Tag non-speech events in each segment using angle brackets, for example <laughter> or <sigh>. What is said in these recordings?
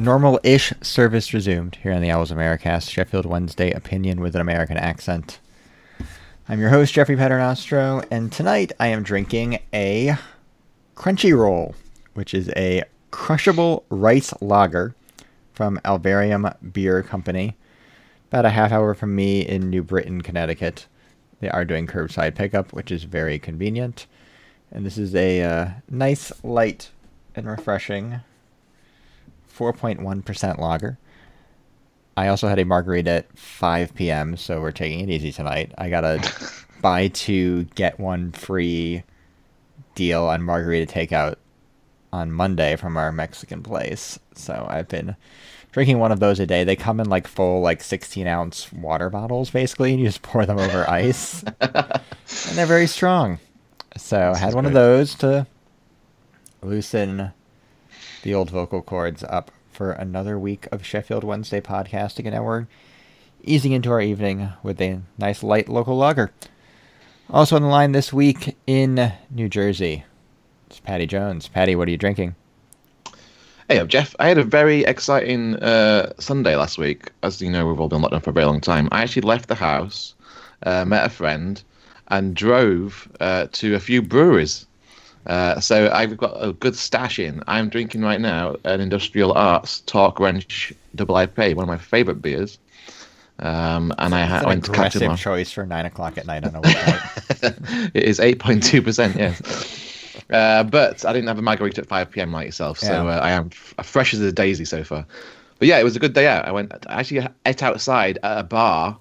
Normal-ish service resumed here on the Owls Americast, Sheffield Wednesday opinion with an American accent. I'm your host, Jeffrey Paternostro, and tonight I am drinking a Crunchy Roll, which is a crushable rice lager from Alvarium Beer Company, about a half hour from me in New Britain, Connecticut. They are doing curbside pickup, which is very convenient. And this is a uh, nice, light, and refreshing 4.1% lager. I also had a margarita at 5 p.m., so we're taking it easy tonight. I got a <laughs> buy two, get one free deal on margarita takeout on Monday from our Mexican place. So I've been drinking one of those a day. They come in like full, like 16 ounce water bottles, basically, and you just pour them over <laughs> ice. and they're very strong. So I had one of those to loosen the old vocal cords up for another week of Sheffield Wednesday podcasting, and now we're easing into our evening with a nice light local lager. Also on the line this week in New Jersey, it's Patty Jones. Patty, what are you drinking? Hey, I'm Jeff. I had a very exciting uh, Sunday last week. As you know, we've all been locked down for a very long time. I actually left the house, uh, met a friend, and drove uh, to a few breweries uh, so I've got a good stash in. I'm drinking right now an Industrial Arts Torque Wrench Double IPA, one of my favorite beers. Um, and I, ha- went to Captain choice for nine o'clock at night on a weeknight. <laughs> it is eight point two percent. Yes. Uh, but I didn't have a margarita at five p.m. like yourself, so yeah. uh, I am f- fresh as a daisy so far. But yeah, it was a good day out. I went. I actually ate outside at a bar.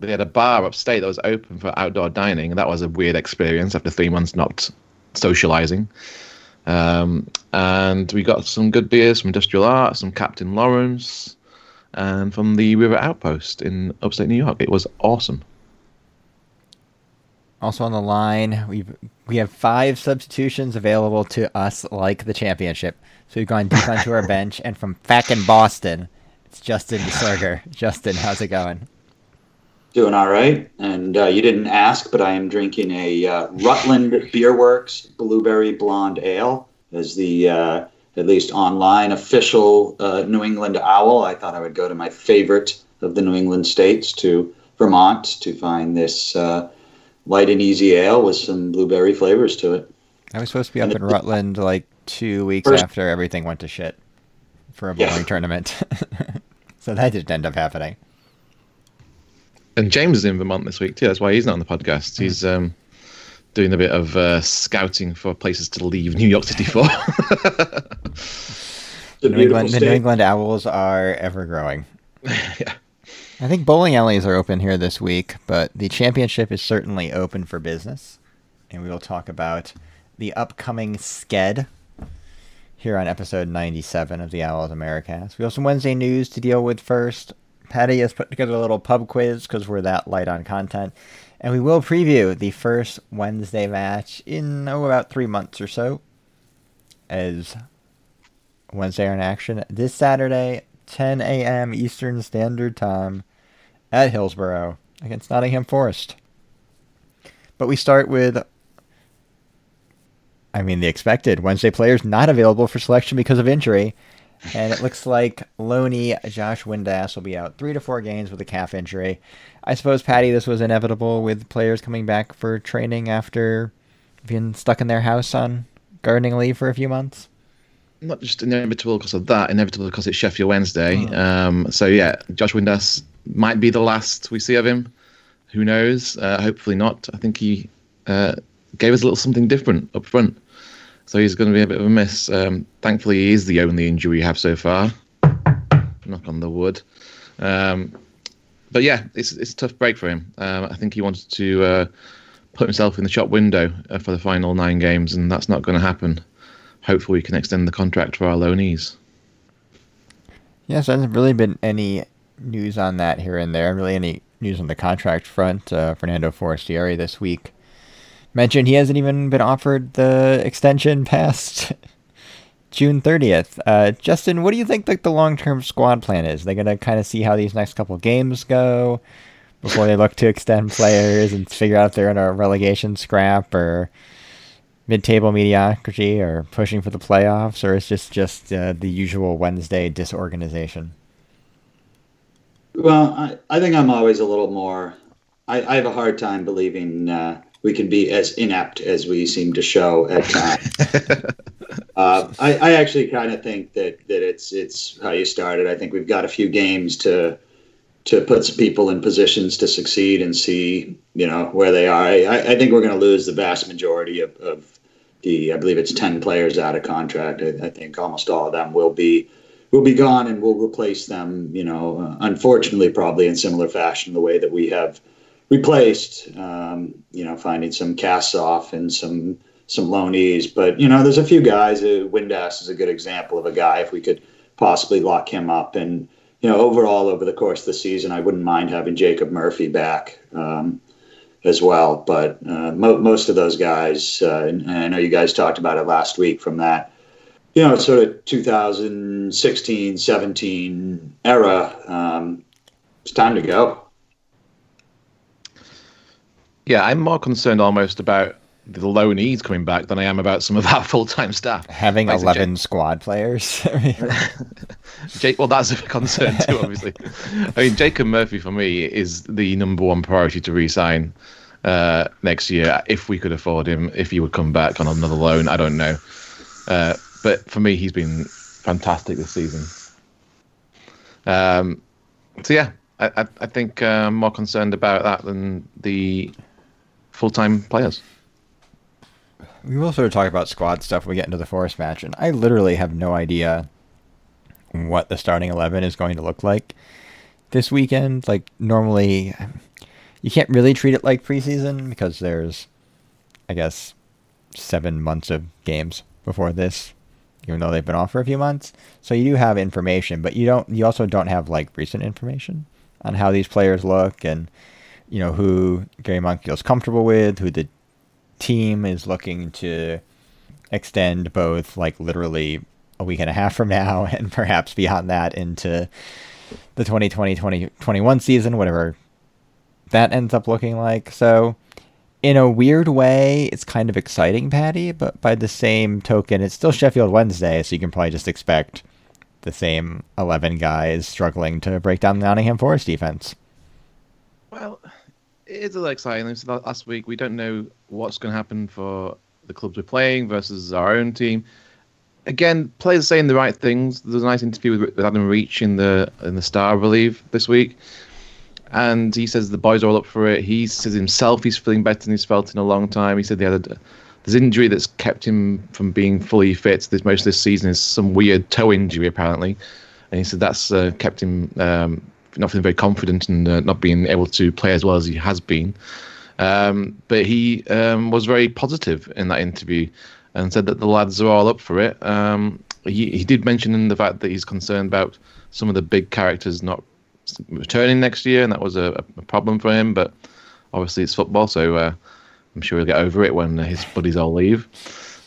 They had a bar upstate that was open for outdoor dining, and that was a weird experience after three months not socializing. Um, and we got some good beers from Industrial Art, some Captain Lawrence, and from the River Outpost in upstate New York. It was awesome. Also on the line, we we have five substitutions available to us, like the championship. So we've gone deep onto our <laughs> bench, and from fucking Boston, it's Justin DeSorger. Justin, how's it going? Doing all right. And uh, you didn't ask, but I am drinking a uh, Rutland Beer Works Blueberry Blonde Ale as the uh, at least online official uh, New England Owl. I thought I would go to my favorite of the New England states to Vermont to find this uh, light and easy ale with some blueberry flavors to it. I was supposed to be up in Rutland like two weeks First, after everything went to shit for a bowling yeah. tournament. <laughs> so that didn't end up happening and James is in Vermont this week too. That's why he's not on the podcast. He's hmm. um, doing a bit of uh, scouting for places to leave New York City for. <laughs> the New England, the New England Owls are ever growing. <laughs> yeah. I think bowling alleys are open here this week, but the championship is certainly open for business, and we will talk about the upcoming sked here on episode 97 of the Owls Americast. We have some Wednesday news to deal with first. Patty has put together a little pub quiz because we're that light on content. And we will preview the first Wednesday match in oh, about three months or so. As Wednesday are in action this Saturday, 10 a.m. Eastern Standard Time at Hillsborough against Nottingham Forest. But we start with, I mean, the expected Wednesday players not available for selection because of injury and it looks like Loney Josh Windass will be out three to four games with a calf injury. I suppose, Patty, this was inevitable with players coming back for training after being stuck in their house on gardening leave for a few months. Not just inevitable because of that, inevitable because it's Sheffield Wednesday. Oh. Um, so yeah, Josh Windass might be the last we see of him. Who knows? Uh, hopefully not. I think he uh, gave us a little something different up front. So he's going to be a bit of a miss. Um, thankfully, he is the only injury we have so far. Knock on the wood. Um, but yeah, it's it's a tough break for him. Um, I think he wanted to uh, put himself in the shop window uh, for the final nine games, and that's not going to happen. Hopefully, we can extend the contract for our loanees. Yes, there hasn't really been any news on that here and there. Really, any news on the contract front. Uh, Fernando Forestieri this week mentioned he hasn't even been offered the extension past <laughs> June 30th. Uh, Justin, what do you think like the long term squad plan is? They're gonna kind of see how these next couple games go before they look to extend players and figure out if they're in a relegation scrap or mid-table mediocrity or pushing for the playoffs, or is just just uh, the usual Wednesday disorganization? Well, I, I think I'm always a little more. I, I have a hard time believing uh, we can be as inept as we seem to show at <laughs> times. uh, I, I actually kind of think that that it's it's how you started. I think we've got a few games to to put some people in positions to succeed and see you know where they are. I, I think we're going to lose the vast majority of, of the I believe it's ten players out of contract. I, I, think almost all of them will be will be gone, and we'll replace them. You know, uh, unfortunately, probably in similar fashion, the way that we have replaced. Um, you know, finding some casts off and some some loanees, but you know, there's a few guys. Uh, Windass is a good example of a guy. If we could possibly lock him up and you know, overall over the course of the season, I wouldn't mind having Jacob Murphy back. Um, as well. But uh, mo- most of those guys, uh, and, I know you guys talked about it last week from that, you know, sort of 2016, 17 era. Um, it's time to go. Yeah, I'm more concerned almost about the loanees coming back than I am about some of our <laughs> full time staff. Having like 11 squad players. <laughs> <laughs> Jake, well, that's a concern too, obviously. I mean, Jacob Murphy for me is the number one priority to re sign uh, next year if we could afford him, if he would come back on another loan. I don't know. Uh, but for me, he's been fantastic this season. Um, so, yeah, I, I, I think uh, I'm more concerned about that than the full time players we will sort of talk about squad stuff when we get into the Forest match, and I literally have no idea what the starting eleven is going to look like this weekend. Like normally, you can't really treat it like preseason because there's, I guess, seven months of games before this, even though they've been off for a few months. So you do have information, but you don't. You also don't have like recent information on how these players look and you know who Gary Monk feels comfortable with, who the team is looking to extend both like literally a week and a half from now <laughs> and perhaps beyond that into the 2020 2021 season whatever that ends up looking like. So in a weird way it's kind of exciting patty but by the same token it's still sheffield wednesday so you can probably just expect the same 11 guys struggling to break down the nottingham forest defense. Well it is a little exciting. last week, we don't know what's going to happen for the clubs we're playing versus our own team. Again, players saying the right things. There's a nice interview with, with Adam Reach in the in the Star, I believe, this week, and he says the boys are all up for it. He says himself he's feeling better than he's felt in a long time. He said the other there's injury that's kept him from being fully fit. This most of this season is some weird toe injury apparently, and he said that's uh, kept him um, not feeling very confident and uh, not being able to play as well as he has been. Um, but he um, was very positive in that interview and said that the lads are all up for it. Um, he, he did mention in the fact that he's concerned about some of the big characters not returning next year, and that was a, a problem for him. But obviously, it's football, so uh, I'm sure he'll get over it when his buddies all leave.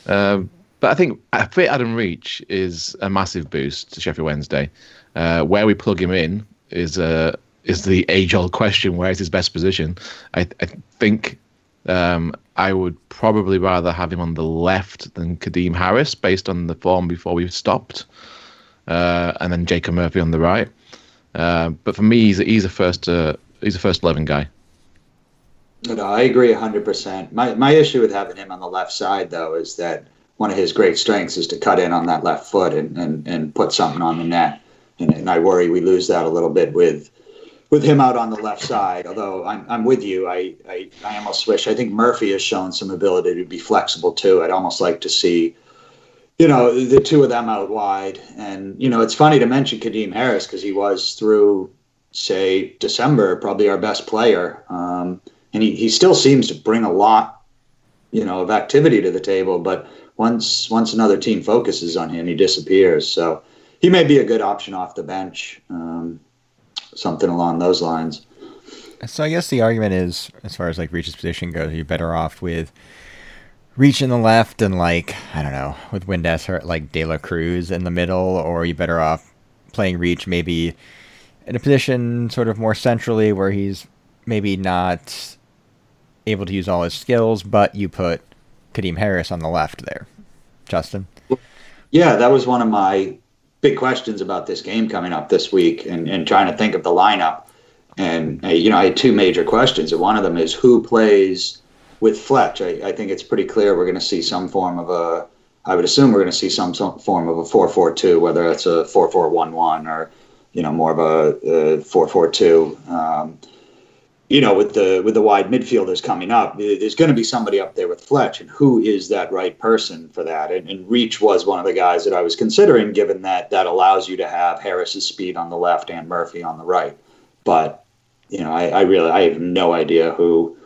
Uh, but I think fit Adam Reach is a massive boost to Sheffield Wednesday. Uh, where we plug him in is uh, is the age old question: where is his best position? I, I think um, I would probably rather have him on the left than Kadeem Harris, based on the form before we stopped, uh, and then Jacob Murphy on the right. Uh, but for me, he's a, he's a first uh, he's a first eleven guy. No, I agree hundred percent. My my issue with having him on the left side though is that one of his great strengths is to cut in on that left foot and, and, and put something on the net and, and I worry we lose that a little bit with with him out on the left side. Although I'm, I'm with you, I, I, I almost wish I think Murphy has shown some ability to be flexible too. I'd almost like to see, you know, the two of them out wide. And you know, it's funny to mention Kadeem Harris because he was through say December probably our best player, um, and he, he still seems to bring a lot, you know, of activity to the table. But once once another team focuses on him, he disappears. So he may be a good option off the bench, um, something along those lines. So I guess the argument is, as far as like Reach's position goes, you're better off with Reach in the left and like I don't know with Windass like De La Cruz in the middle, or you're better off playing Reach maybe in a position sort of more centrally where he's maybe not able to use all his skills, but you put Kadeem Harris on the left there. Justin? Yeah, that was one of my big questions about this game coming up this week and, and trying to think of the lineup. And, uh, you know, I had two major questions. And one of them is who plays with Fletch? I, I think it's pretty clear we're going to see some form of a, I would assume we're going to see some, some form of a 4 4 2, whether it's a 4 4 1 1 or, you know, more of a 4 4 2. You know, with the with the wide midfielders coming up, there's going to be somebody up there with Fletch, and who is that right person for that? And, and, Reach was one of the guys that I was considering, given that that allows you to have Harris's speed on the left and Murphy on the right. But you know, I, I really I have no idea who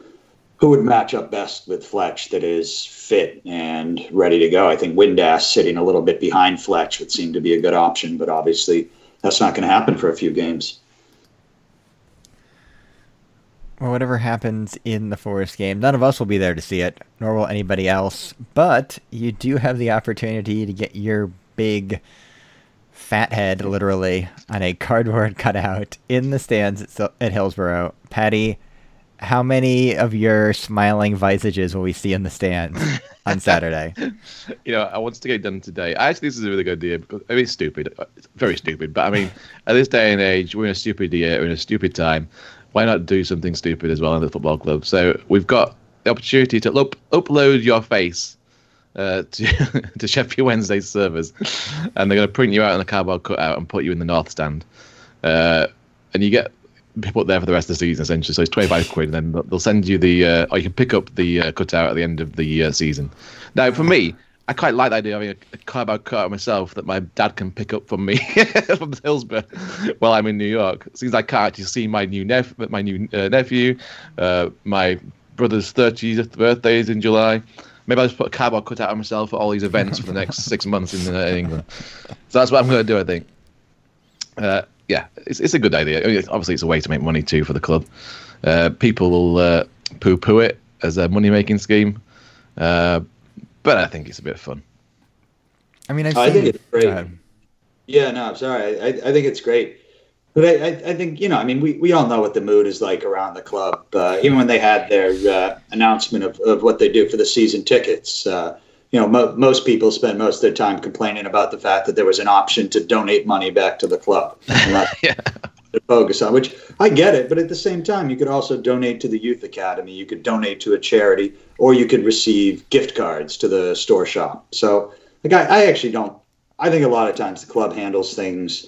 who would match up best with Fletch that is fit and ready to go. I think Windass sitting a little bit behind Fletch would seem to be a good option, but obviously that's not going to happen for a few games or whatever happens in the Forest game, none of us will be there to see it, nor will anybody else. But you do have the opportunity to get your big fat head, literally, on a cardboard <laughs> cutout in the stands at, at Hillsborough. Patty, how many of your smiling visages will we see in the stands on <laughs> Saturday? you know, I want to get it done today. Actually, this is a really good idea. Because, I mean, it's stupid. It's very stupid. But I mean, at this day and age, we're in a stupid year, we're in a stupid time why not do something stupid as well in the football club? So we've got the opportunity to up, upload your face uh, <laughs> to to Sheffield Wednesday's servers, and they're going to print you out in a cardboard cutout and put you in the north stand, uh, and you get put there for the rest of the season essentially. So it's twenty five quid, and then they'll send you the uh, or you can pick up the uh, cutout at the end of the uh, season. Now, for me, I quite like the idea of having a, a cardboard cutout myself that my dad can pick up from me <laughs> from Hillsborough while I'm in New York. Seems like I can't actually see my new nep- my new uh, nephew, uh, my brother's 30th birthday is in July. Maybe I'll just put a cardboard cutout of myself for all these events for the next <laughs> six months in, uh, in England. So that's what I'm going to do, I think. Uh, yeah, it's, it's a good idea. I mean, obviously, it's a way to make money too for the club. Uh, people will uh, poo poo it as a money making scheme. Uh, but I think it's a bit fun. I mean, I've I seen, think it's great. Yeah, no, I'm sorry. I, I think it's great. But I, I, think, you know, I mean, we, we all know what the mood is like around the club. Uh, even when they had their uh, announcement of, of what they do for the season tickets, uh, you know, mo- most people spend most of their time complaining about the fact that there was an option to donate money back to the club. <laughs> yeah to focus on, which I get it. But at the same time, you could also donate to the Youth Academy. You could donate to a charity, or you could receive gift cards to the store shop. So, like, I, I actually don't. I think a lot of times the club handles things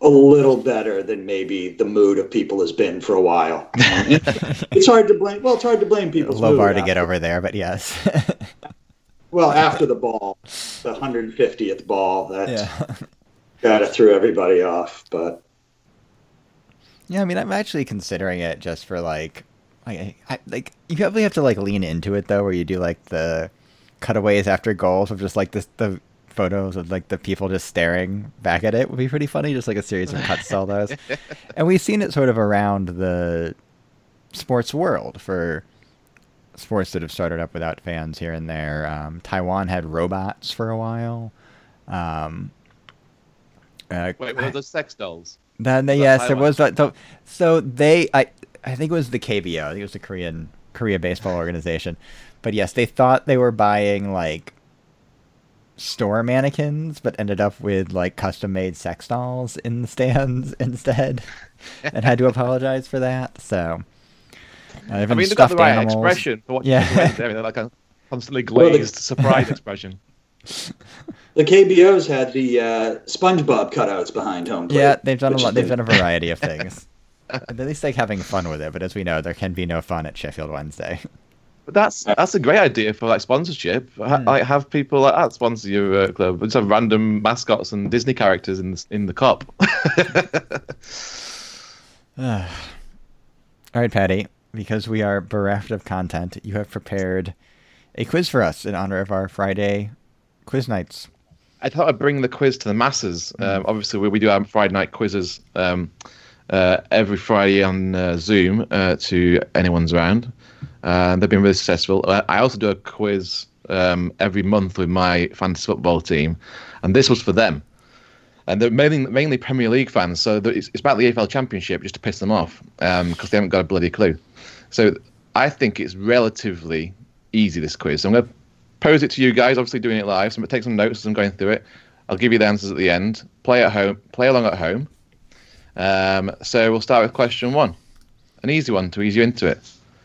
a little better than maybe the mood of people has been for a while. <laughs> it's hard to blame. Well, it's hard to blame people. Low bar to get over there, but yes. <laughs> well, after the ball, the 150th ball, that yeah. kind of threw everybody off. But yeah, I mean, I'm actually considering it just for like, like, I, like you probably have to like lean into it though, where you do like the cutaways after goals of just like this the photos of like the people just staring back at it would be pretty funny. Just like a series of cuts to all those, <laughs> and we've seen it sort of around the sports world for sports that have started up without fans here and there. Um, Taiwan had robots for a while. Um, uh, Wait, were those sex dolls? Then the yes, there was that. So, so they, I, I think it was the KBO. I think it was the Korean Korea baseball organization. But yes, they thought they were buying like store mannequins, but ended up with like custom made sex dolls in the stands <laughs> instead, and had to apologize for that. So, uh, I mean, they've got the right animals. expression for what yeah. They're like a constantly glazed surprise expression. The KBOs had the uh, SpongeBob cutouts behind home plate. Yeah, they've done a lot. They've done a variety of things. <laughs> At least like having fun with it, but as we know, there can be no fun at Sheffield Wednesday. But that's that's a great idea for like sponsorship. Mm. Like have people like that sponsor your uh, club. Just have random mascots and Disney characters in the in the cup. <laughs> <sighs> All right, Patty. Because we are bereft of content, you have prepared a quiz for us in honor of our Friday quiz nights. I thought I'd bring the quiz to the masses. Mm. Um, obviously, we, we do our Friday night quizzes um, uh, every Friday on uh, Zoom uh, to anyone's around. They've been really successful. Uh, I also do a quiz um, every month with my fantasy football team, and this was for them. And they're mainly, mainly Premier League fans, so it's, it's about the EFL Championship just to piss them off because um, they haven't got a bloody clue. So I think it's relatively easy this quiz. So I'm going to pose it to you guys. Obviously, doing it live. So I'm take some notes as I'm going through it. I'll give you the answers at the end. Play at home. Play along at home. Um, so we'll start with question one, an easy one to ease you into it.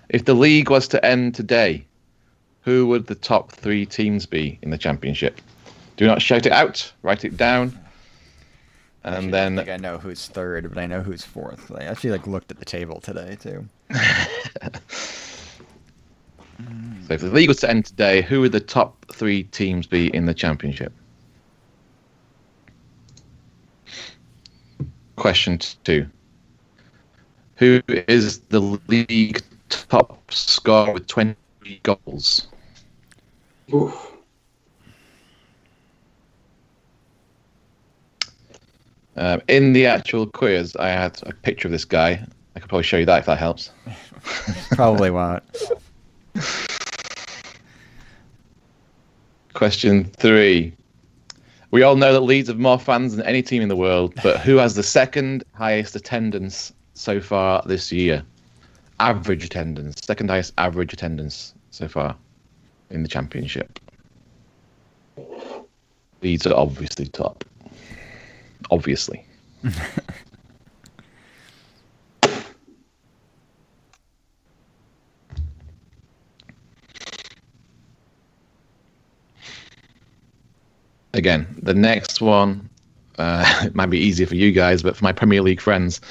If the league was to end today, who would the top three teams be in the championship? Do not shout it out. Write it down. And I then think I know who's third, but I know who's fourth. I actually like looked at the table today too. <laughs> So if the league was to end today, who would the top three teams be in the championship? Question two. Who is the league top scorer with 20 goals? Oof. Um, in the actual quiz, I had a picture of this guy. I could probably show you that if that helps. Probably won't. <laughs> <laughs> Question three. We all know that Leeds have more fans than any team in the world, but who has the second highest attendance so far this year? Average attendance. Second highest average attendance so far in the championship. Leeds are obviously top. Obviously. <laughs> Again, the next one uh, <laughs> it might be easier for you guys, but for my Premier League friends.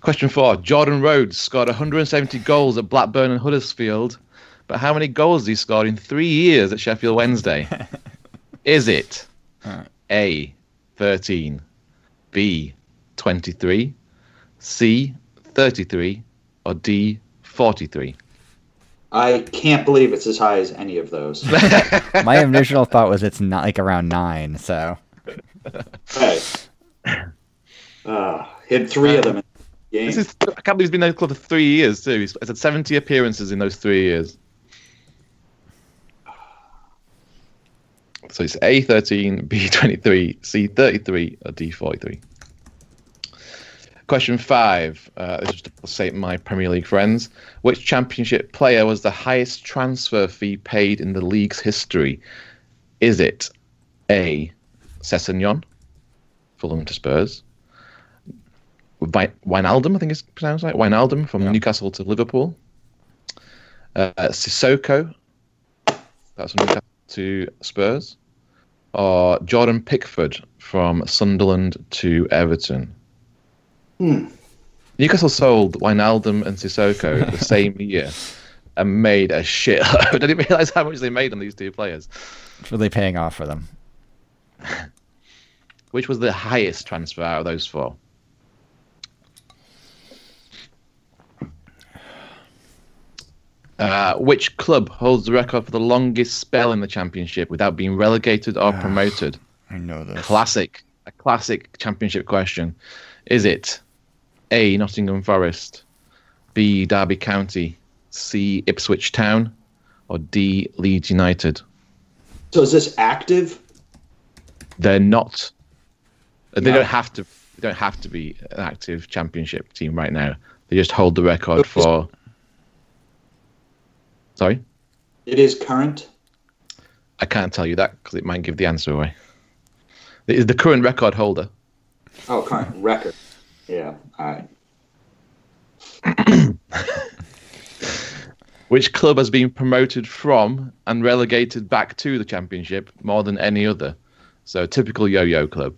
Question four Jordan Rhodes scored 170 goals at Blackburn and Huddersfield, but how many goals he scored in three years at Sheffield Wednesday? <laughs> Is it. A, 13, B, 23, C, 33, or D, 43? I can't believe it's as high as any of those. <laughs> My initial thought was it's not like around nine, so hey. Uh, hit three of them in the game. This is, I can't believe he's been in the club for three years, too. He's had 70 appearances in those three years. So it's A13, B23, C33, or D43. Question five. Uh, this is to say my Premier League friends. Which championship player was the highest transfer fee paid in the league's history? Is it A. Sessegnon, Fulham to Spurs? Wijnaldum, I think it's pronounced like Wijnaldum from Yeah. Newcastle to Liverpool. Uh, Sissoko, that's from Newcastle to Spurs. Or Jordan Pickford from Sunderland to Everton. Hmm. Newcastle sold Wijnaldum and Sissoko the <laughs> same year and made a shitload. <laughs> I didn't realise how much they made on these two players. it's really paying off for them. <laughs> Which was the highest transfer out of those four? Uh, which club holds the record for the longest spell in the championship without being relegated or promoted? I know this. Classic, a classic championship question. Is it A. Nottingham Forest, B. Derby County, C. Ipswich Town, or D. Leeds United? So is this active? They're not. They No. don't have to. They don't have to be an active championship team right now. They just hold the record for. Sorry, It is current. I can't tell you that because it might give the answer away. It is the current record holder. Oh, current record. Yeah. All right. <coughs> Which club has been promoted from and relegated back to the championship more than any other? So, a typical yo yo club.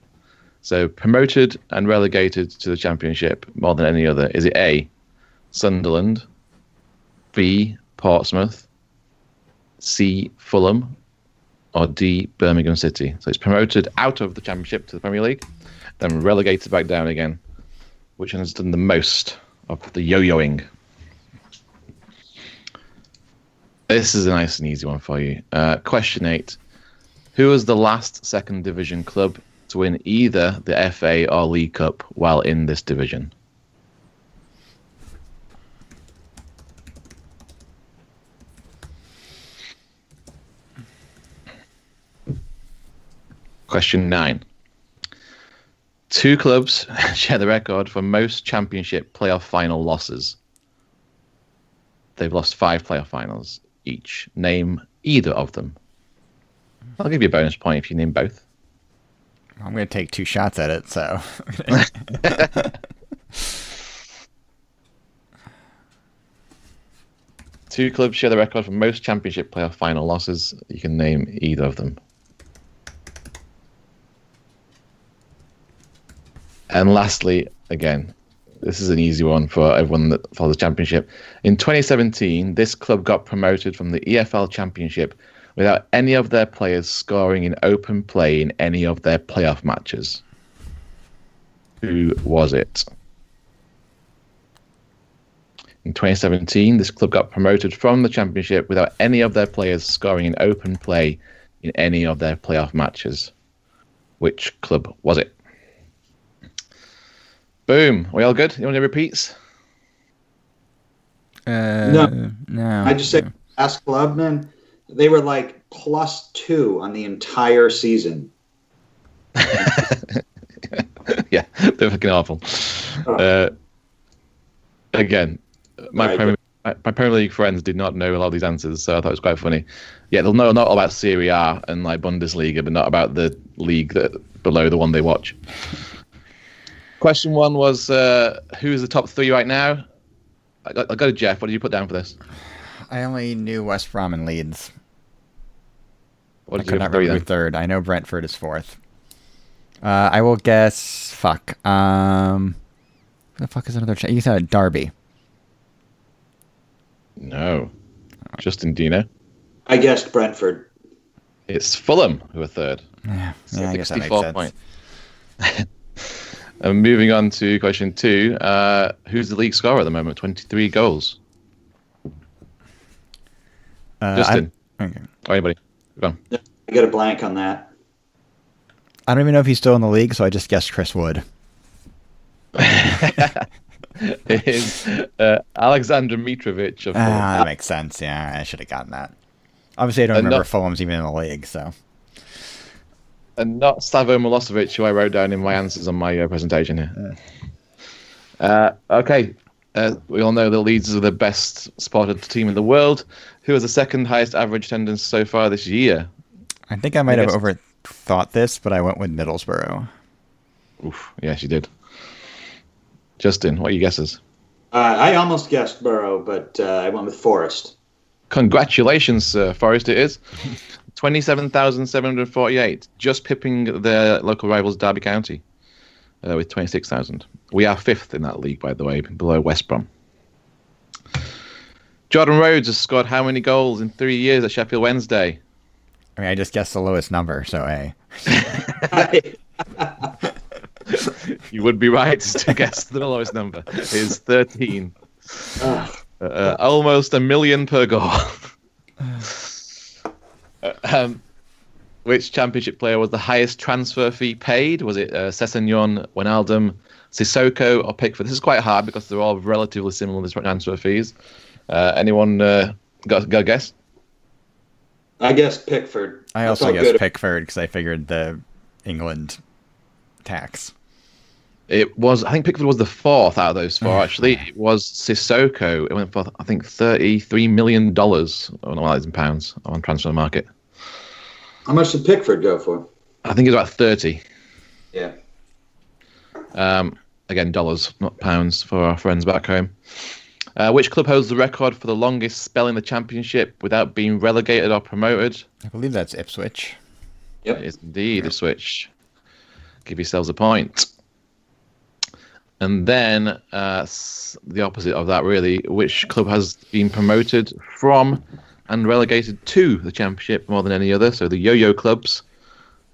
So, promoted and relegated to the championship more than any other. Is it A, Sunderland, B, Portsmouth, C, Fulham, or D, Birmingham City? So, it's promoted out of the championship to the Premier League, then relegated back down again. Which has done the most of the yo yoing? This is a nice and easy one for you. Uh, question eight: Who was the last second division club to win either the FA or League Cup while in this division? Question nine. Two clubs <laughs> share the record for most championship playoff final losses. They've lost five playoff finals each. Name either of them. I'll give you a bonus point if you name both. I'm going to take two shots at it, so. <laughs> Two clubs share the record for most championship playoff final losses. You can name either of them. And lastly, again, this is an easy one for everyone that follows the championship. In 2017, this club got promoted from the EFL Championship without any of their players scoring in open play in any of their playoff matches. Who was it? In 2017, this club got promoted from the Championship without any of their players scoring in open play in any of their playoff matches. Which club was it? Boom. We all good? You want any repeats? Uh, No. no. I just said ask club, man. They were like plus two on the entire season. <laughs> yeah, they're fucking awful. Uh, again, my, Right, Premier, my, my Premier League friends did not know a lot of these answers, so I thought it was quite funny. Yeah, they'll know not all about Serie A and like Bundesliga, but not about the league that below the one they watch. Question one was uh, who's the top three right now? I got, I got to Jeff. What did you put down for this? I only knew West Brom and Leeds. What I could you not remember then? third. I know Brentford is fourth. Uh, I will guess. Fuck. Um, who the fuck is another? Ch- you said Derby. No, Justin Dino. I guessed Brentford. It's Fulham who are third. Yeah, yeah I guess that makes 64 sense. point. <laughs> and moving on to question two, uh, who's the league scorer at the moment? 23 goals. Uh, Justin. I, okay. Or anybody? Go on. I got a blank on that. I don't even know if he's still in the league, so I just guessed Chris Wood. <laughs> <laughs> It is uh, Alexander Mitrovic of Ah, that makes sense. Yeah, I should have gotten that. Obviously, I don't Uh, remember no- Fulham's even in the league, so. And not Slavo Milosevic, who I wrote down in my answers on my uh, presentation here. Uh, okay, uh, we all know the Leeds are the best supported team in the world. Who has the second highest average attendance so far this year? I think I might have guess- overthought this, but I went with Middlesbrough. Oof, yes, you did. Justin, what are your guesses? Uh, I almost guessed Burrow, but uh, I went with Forest. Congratulations, uh, Forest. It is <laughs> twenty-seven thousand seven hundred forty-eight, just pipping their local rivals Derby County uh, with twenty-six thousand. We are fifth in that league, by the way, below West Brom. Jordan Rhodes has scored how many goals in three years at Sheffield Wednesday? I mean, I just guessed the lowest number, so A. <laughs> You would be right <laughs> to guess the lowest number is thirteen. Uh, almost a million per goal. <laughs> Uh, um, which championship player was the highest transfer fee paid? Was it uh, Sessegnon, Wijnaldum, Sissoko, or Pickford? This is quite hard because they're all relatively similar the transfer fees. Uh, anyone uh, got, got a guess? I guess Pickford. I also guess. Pickford because I figured the England tax. It was, I think Pickford was the fourth out of those four, actually. It was Sissoko. It went for, I think, $33 million, oh, no, well, it's in pounds, on transfer market. How much did Pickford go for? I think it was about 30 Yeah. Um, again, dollars, not pounds, for our friends back home. Uh, which club holds the record for the longest spell in the championship without being relegated or promoted? I believe that's Ipswich. Yep. It is indeed Ipswich. Give yourselves a point. And then uh, the opposite of that, really. Which club has been promoted from and relegated to the championship more than any other? So the yo-yo clubs.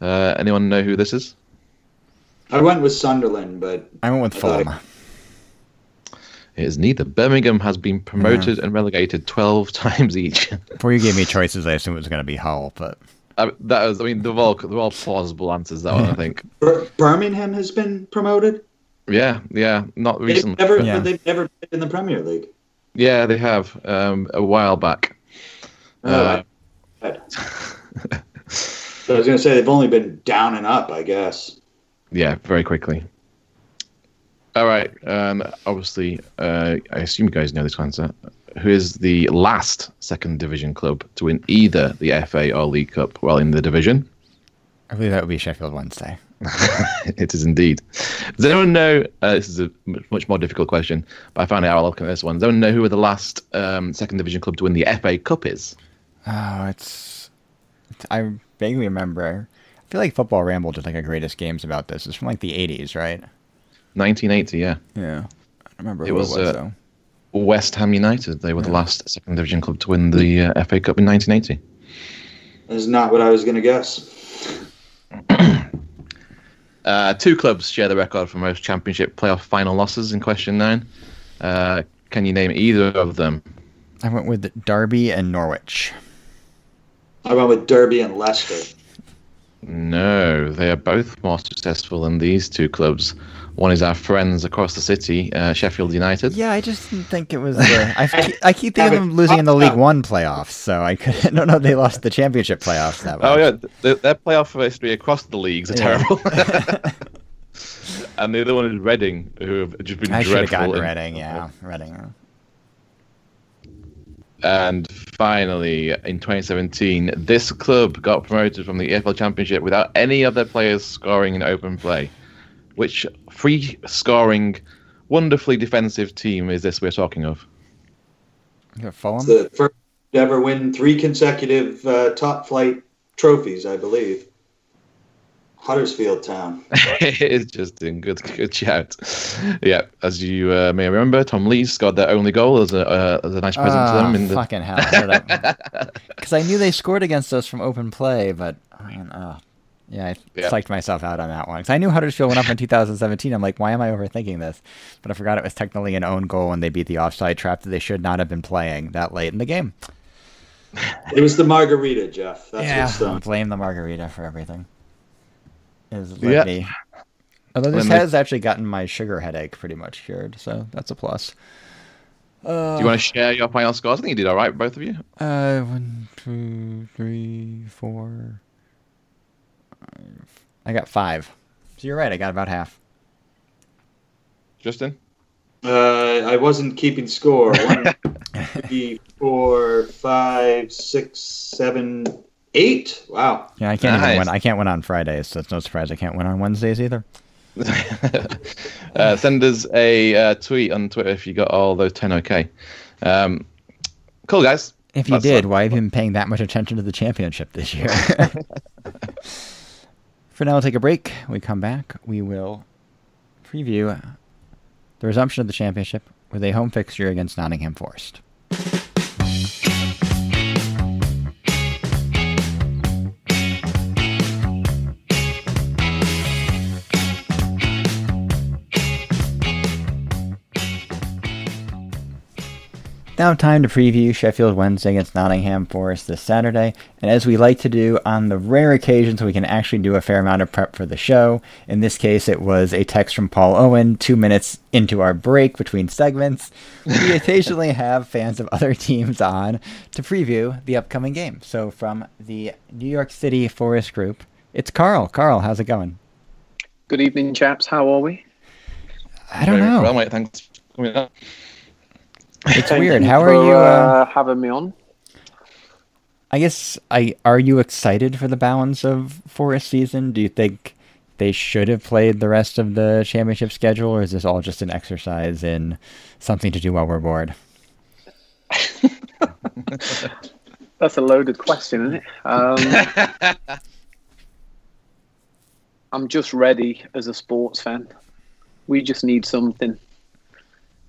Uh, anyone know who this is? I went with Sunderland, but I went with I Fulham. It is neither. Birmingham has been promoted and relegated 12 <laughs> times each. Before you gave me choices, I assumed it was going to be Hull, but I, that was, I mean, they're all, they're all plausible answers, that one, I <laughs> think. Bir- Birmingham has been promoted. Yeah, yeah, not They've recently. never, Yeah. they've never been in the Premier League. Yeah, they have, um, a while back. Uh, Oh, I- <laughs> so I was going to say they've only been down and up, I guess. Yeah, very quickly. All right. Um, obviously, uh, I assume you guys know this answer. who is the last second division club to win either the FA or League Cup while in the division? I believe that would be Sheffield Wednesday. <laughs> it is indeed. Does anyone know? Uh, this is a much more difficult question, but I found out while looking at this one. Does anyone know who were the last um, second division club to win the FA Cup is? Oh, it's. I vaguely remember. I feel like Football Ramble did like a greatest games about this. It's from like the 80s, right? 1980, yeah. Yeah. I remember It who was, it was, uh, though. West Ham United. They were the last second division club to win the uh, FA Cup in 1980. That is not what I was going to guess. Uh, two clubs share the record for most championship playoff final losses in question nine. Uh, can you name either of them? I went with Derby and Norwich. I went with Derby and Leicester. No, they are both more successful than these two clubs. One is our friends across the city, uh, Sheffield United. Yeah, I just didn't think it was. The, I, <laughs> f- I keep thinking of them losing in the League One playoffs, so I could, <laughs> I don't know if they lost the championship playoffs that much. Oh yeah, th- their playoff history across the leagues are Yeah. terrible. <laughs> and the other one is Reading, who have just been I should have dreadful. gotten Reading. Yeah, Reading. And finally, in 2017, this club got promoted from the EFL Championship without any of their players scoring in open play. Which free scoring, wonderfully defensive team is this we're talking of? You got Fulham. The first to ever win three consecutive uh, top flight trophies, I believe. Huddersfield Town. <laughs> it's just in good good shout. Yeah, as you uh, may remember, Tom Lees scored their only goal as a uh, as a nice present to them. Ah, In the, fucking hell! Because <laughs> I knew they scored against us from open play, but man, oh, yeah, I Yeah. psyched myself out on that one. Because I knew Huddersfield went up in <laughs> 2017. I'm like, why am I overthinking this? But I forgot it was technically an own goal when they beat the offside trap that they should not have been playing that late in the game. <laughs> It was the margarita, Jeff. That's yeah, what's done. blame the margarita for everything. Is Yeah. me. Although this When they- has actually gotten my sugar headache pretty much cured, so that's a plus. Uh, do you want to share your final scores? I think you did all right, both of you. Uh, one, two, three, four. Five. I got five. So you're right. I got about half. Justin. Uh, I wasn't keeping score. <laughs> One, three, four, five, six, seven, eight. Wow. Yeah, I can't Nice. even win. I can't win on Fridays, so it's no surprise I can't win on Wednesdays either. <laughs> uh, send us a uh, tweet on Twitter if you got all those 10 okay. Um, cool, guys. If you That's did, a- why have you been paying that much attention to the championship this year? <laughs> For now, we'll take a break. When we come back. We will preview the resumption of the championship with a home fixture against Nottingham Forest. Now, time to preview Sheffield Wednesday against Nottingham Forest this Saturday. And as we like to do on the rare occasions we can actually do a fair amount of prep for the show, in this case it was a text from Paul Owen two minutes into our break between segments. We <laughs> occasionally have fans of other teams on to preview the upcoming game. So, from the New York City Forest Group, it's Carl. Carl, how's it going? Good evening, chaps. How are we? I don't Very know. Well, mate, thanks for coming on. It's Thank weird. you How are for, you? Uh, uh, having me on? I guess I are you excited for the balance of Forest season? Do you think they should have played the rest of the championship schedule, or is this all just an exercise in something to do while we're bored? <laughs> That's a loaded question, isn't it? Um, <laughs> I'm just ready as a sports fan. We just need something,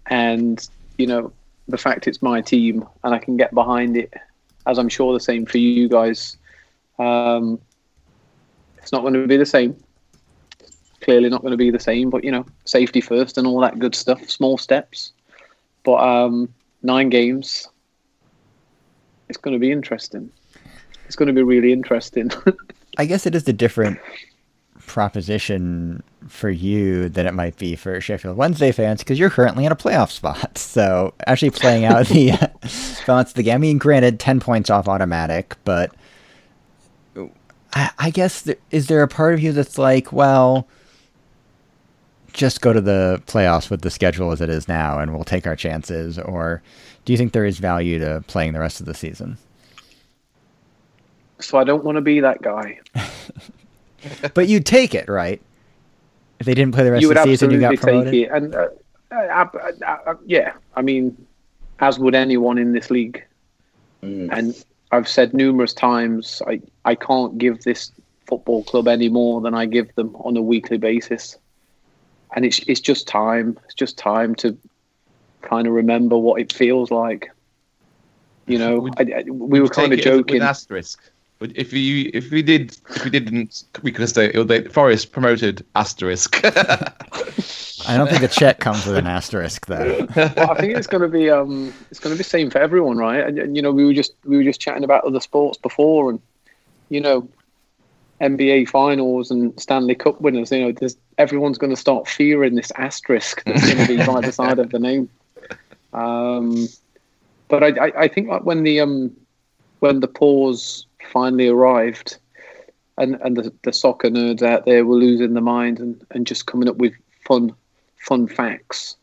and you know, the fact it's my team and I can get behind it, as I'm sure the same for you guys. Um, it's not going to be the same. Clearly, not going to be the same. But you know, safety first and all that good stuff. Small steps, but um, nine games. It's going to be interesting. It's going to be really interesting. <laughs> I guess it is a different proposition for you than it might be for Sheffield Wednesday fans because you're currently in a playoff <laughs> spot. So actually playing out the <laughs> balance of the game. I mean, granted, ten points off automatic, but I, I guess th- is there a part of you that's like, well, just go to the playoffs with the schedule as it is now and we'll take our chances? Or do you think there is value to playing the rest of the season? So I don't want to be that guy. <laughs> <laughs> but you'd take it, right? If they didn't play the rest you of the season, you got promoted. take it. And uh, uh, uh, uh, yeah, I mean, as would anyone in this league. Mm. And I've said numerous times, I, I can't give this football club any more than I give them on a weekly basis. And it's it's just time. It's just time to kind of remember what it feels like. You <laughs> know, Would- I, I- we were kind of it as- with joking. asterisk. But if you if we did if we didn't we could have said it would Forest promoted asterisk. <laughs> I don't think a check comes with an asterisk, though. well, I think it's going to be um, it's going to be the same for everyone, right? And, and, you know, we were just we were just chatting about other sports before, and you know, NBA finals and Stanley Cup winners. You know, there's everyone's going to start fearing this asterisk that's going to be by the side of the name. Um, but I, I, I think like when the um, when the pause finally arrived, and and the, the soccer nerds out there were losing their mind and, and just coming up with fun fun facts.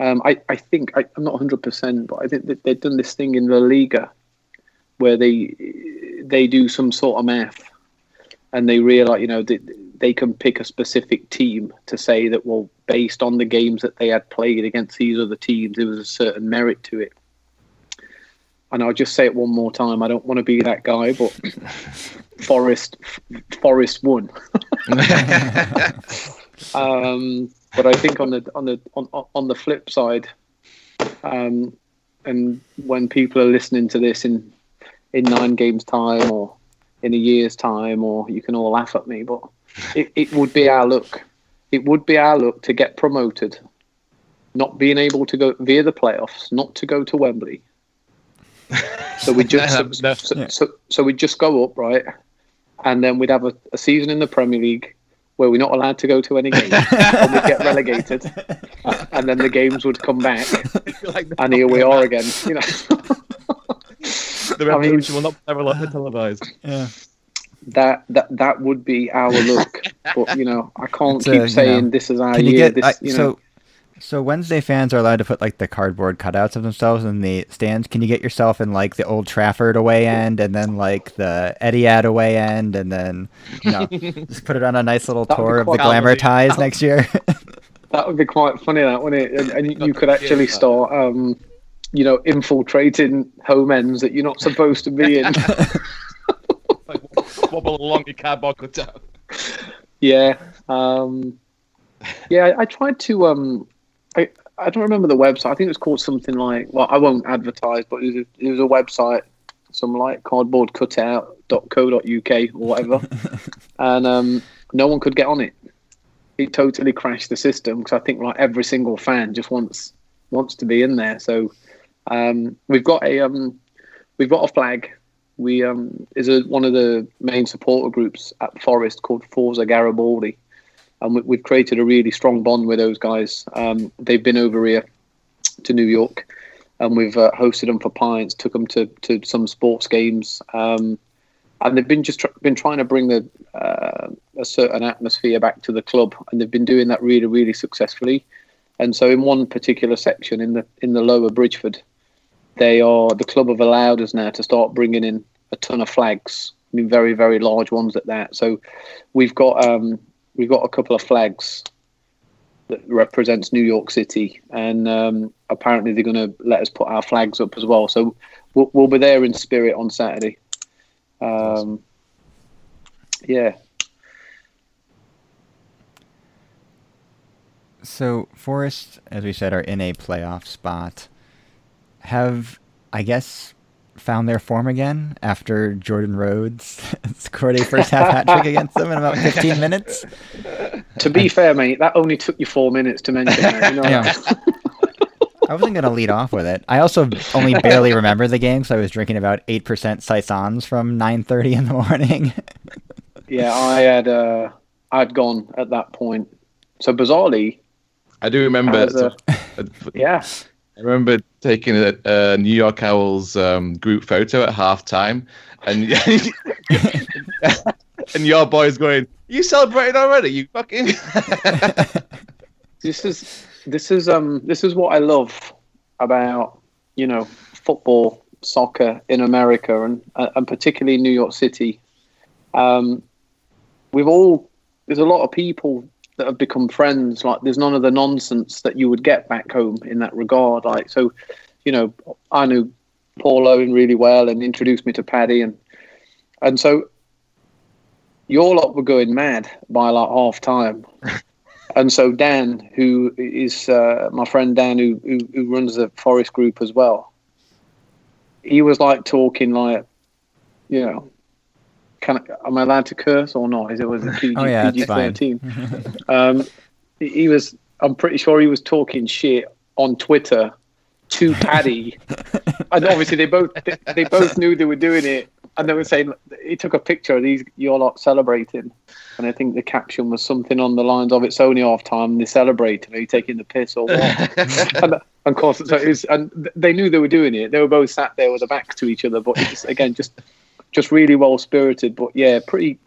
Um, I, I think I, I'm not 100, percent but I think that they've done this thing in La Liga where they they do some sort of math and they realize you know they, they can pick a specific team to say that well based on the games that they had played against these other teams there was a certain merit to it and I'll just say it one more time I don't want to be that guy but <laughs> Forest Forest won <laughs> um, but I think on the on the on, on the flip side, um, and when people are listening to this in in nine games time or in a year's time, or you can all laugh at me, but it, it would be our look. It would be our look to get promoted, not being able to go via the playoffs, not to go to Wembley. So we just so, No, so, so, so we'd just go up right, and then we'd have a, a season in the Premier League where we're not allowed to go to any games and we'd get relegated <laughs> and then the games would come back <laughs> like and here we are again you know <laughs> the revolution will not ever let televised. Yeah. that that that would be our look but you know i can't It's, uh, keep you saying know, this is our Can you year get this I- you know so? So Wednesday fans are allowed to put like the cardboard cutouts of themselves in the stands. Can you get yourself in like the Old Trafford away end, and then like the Etihad away end, and then you know <laughs> just put it on a nice little That'd tour of the quite- Glamour ties next year? <laughs> that would be quite funny that wouldn't it and, and you Not could actually start um you know infiltrating home ends that you're not supposed to be in <laughs> Like, wobble along your cardboard cutout. Yeah. Um, yeah, I, I tried to. Um, I don't remember the website. I think it was called something like. Well, I won't advertise, but it was a, it was a website, some like cardboardcutout.co.uk or whatever, <laughs> and um, no one could get on it. It totally crashed the system because I think like every single fan just wants wants to be in there. So um, we've got a um, we've got a flag. We um, is a, one of the main supporter groups at Forest called Forza Garibaldi, and we, we've created a really strong bond with those guys. Um, they've been over here to New York, and we've uh, hosted them for pints, took them to, to some sports games, um, and they've been just tr- been trying to bring the uh, a certain atmosphere back to the club, and they've been doing that really really successfully. And so, in one particular section in the in the lower Bridgford, they are the club have allowed us now to start bringing in a ton of flags. I mean, very very large ones at that. So we've got um, we've got a couple of flags that represents New York City, and um, apparently they're going to let us put our flags up as well. So we'll, we'll be there in spirit on Saturday. Um, yeah, So Forest, as we said, are in a playoff spot. Have I guess found their form again after Jordan Rhodes <laughs> scored a first half hat trick against them in about 15 minutes. to be fair, mate, that only took you four minutes to mention. That, you know? <laughs> Yeah. I wasn't gonna lead off with it. I also only barely remember the game, so I was drinking about eight percent saisons from 9:30 in the morning. <laughs> yeah, I had uh, I'd gone at that point. So bizarrely, I do remember. As a- yeah, I remember taking a, a New York Owls um, group photo at halftime, and <laughs> and your boys going, "You celebrated already? You fucking." <laughs> this is this is um this is what I love about you know football, soccer in America, and uh, and particularly New York City. Um, we've all there's a lot of people that have become friends. Like there's none of the nonsense that you would get back home in that regard. Like so, you know, I knew Paul Owen really well and introduced me to Paddy, and and so your lot were going mad by like half time. <laughs> and so Dan, who is uh, my friend Dan, who, who, who runs the Forest Group as well, he was like talking like, you know, can I, am I allowed to curse or not? Is it was a <laughs> PG, Oh, yeah, PG thirteen? <laughs> um, he- he was. I'm pretty sure he was talking shit on Twitter to <laughs> Paddy, and obviously they both they, they both knew they were doing it, and they were saying he took a picture of these you're lot celebrating, and I think the caption was something on the lines of "It's only half time, and they celebrating. Are you taking the piss or what?" and, and of course, so it was, and they knew they were doing it. They were both sat there with a back to each other, but it's again just just really well spirited. But yeah, pretty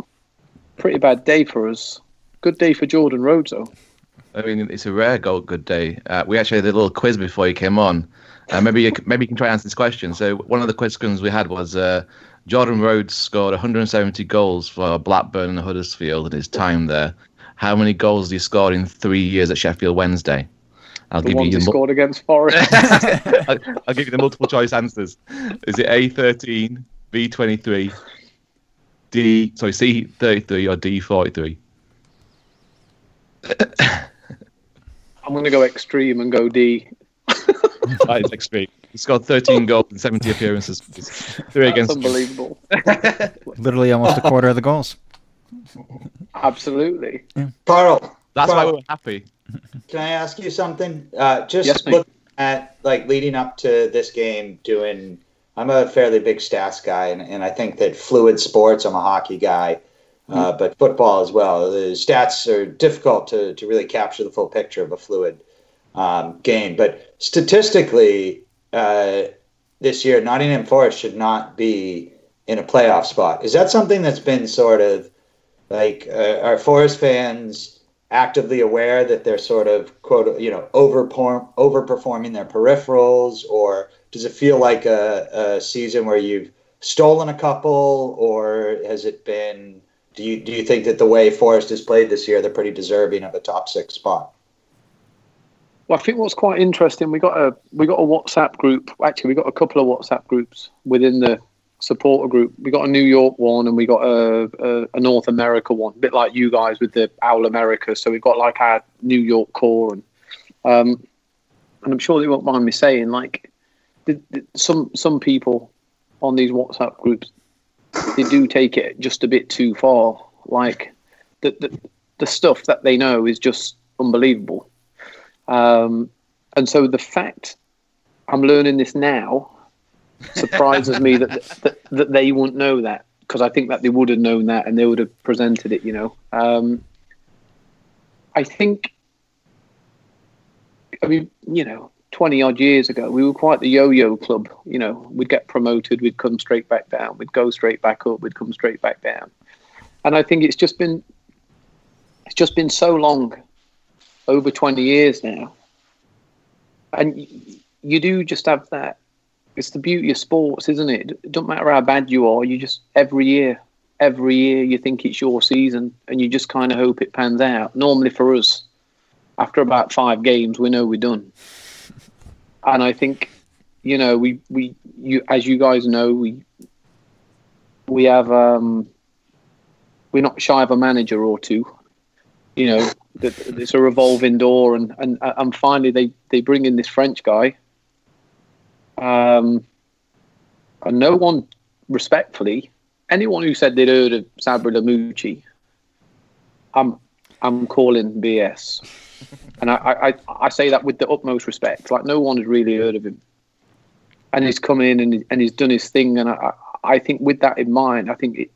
pretty bad day for us. Good day for Jordan Rhodes though. I mean, it's a rare goal good day. Uh, we actually had a little quiz before you came on. Uh, maybe you, maybe you can try and answer this question. So one of the questions we had was uh, Jordan Rhodes scored 170 goals for Blackburn and Huddersfield in his time there. How many goals did he score in three years at Sheffield Wednesday? I'll The give you he the mul- scored against Forest. <laughs> I'll, I'll give you the multiple choice answers. Is it A thirteen, B twenty three, D sorry C thirty three or D forty three? <coughs> I'm going to go extreme and go D. <laughs> That is extreme. He's got thirteen goals in seventy appearances. Three That's against. unbelievable. <laughs> Literally almost a quarter of the goals. Absolutely. Carl, That's why we were happy. Can I ask you something? Uh, just Yes, look at like leading up to this game, doing. I'm a fairly big stats guy, and, and I think that fluid sports. I'm a hockey guy, uh, Hmm. but football as well. The stats are difficult to to really capture the full picture of a fluid um, game. But statistically, uh, this year Nottingham Forest should not be in a playoff spot. Is that something that's been sort of like uh, are Forest fans actively aware that they're sort of quote you know overperform overperforming their peripherals, or does it feel like a, a season where you've stolen a couple, or has it been? Do you do you think that the way Forest has played this year, they're pretty deserving of a top six spot? Well, I think what's quite interesting, we got a we got a WhatsApp group. Actually, we got a couple of WhatsApp groups within the supporter group. We got a New York one, and we got a, a, a North America one, a bit like you guys with the Owl America. So we've got like our New York core, and um, and I'm sure they won't mind me saying, like, the, the, some some people on these WhatsApp groups, they do take it just a bit too far. Like, the the, the stuff that they know is just unbelievable. Um, and so the fact I'm learning this now surprises me that, <laughs> that that they wouldn't know that because I think that they would have known that and they would have presented it. You know, um, I think. I mean, you know, twenty odd years ago, we were quite the yo-yo club. You know, we'd get promoted, we'd come straight back down, we'd go straight back up, we'd come straight back down, and I think it's just been, it's just been so long over 20 years now. And you do just have that. It's the beauty of sports, isn't it? It doesn't matter how bad you are, you just, every year, every year you think it's your season and you just kind of hope it pans out. Normally for us, after about five games, we know we're done. And I think, you know, we, we, you, as you guys know, we, we have, um, we're not shy of a manager or two you know that it's a revolving door. And and and finally they they bring in this french guy um and no one respectfully anyone who said they'd heard of Sabri Lamouchi i'm i'm calling bs and I, I i say that with the utmost respect like no one has really heard of him and he's come in and, and he's done his thing and i i think with that in mind i think it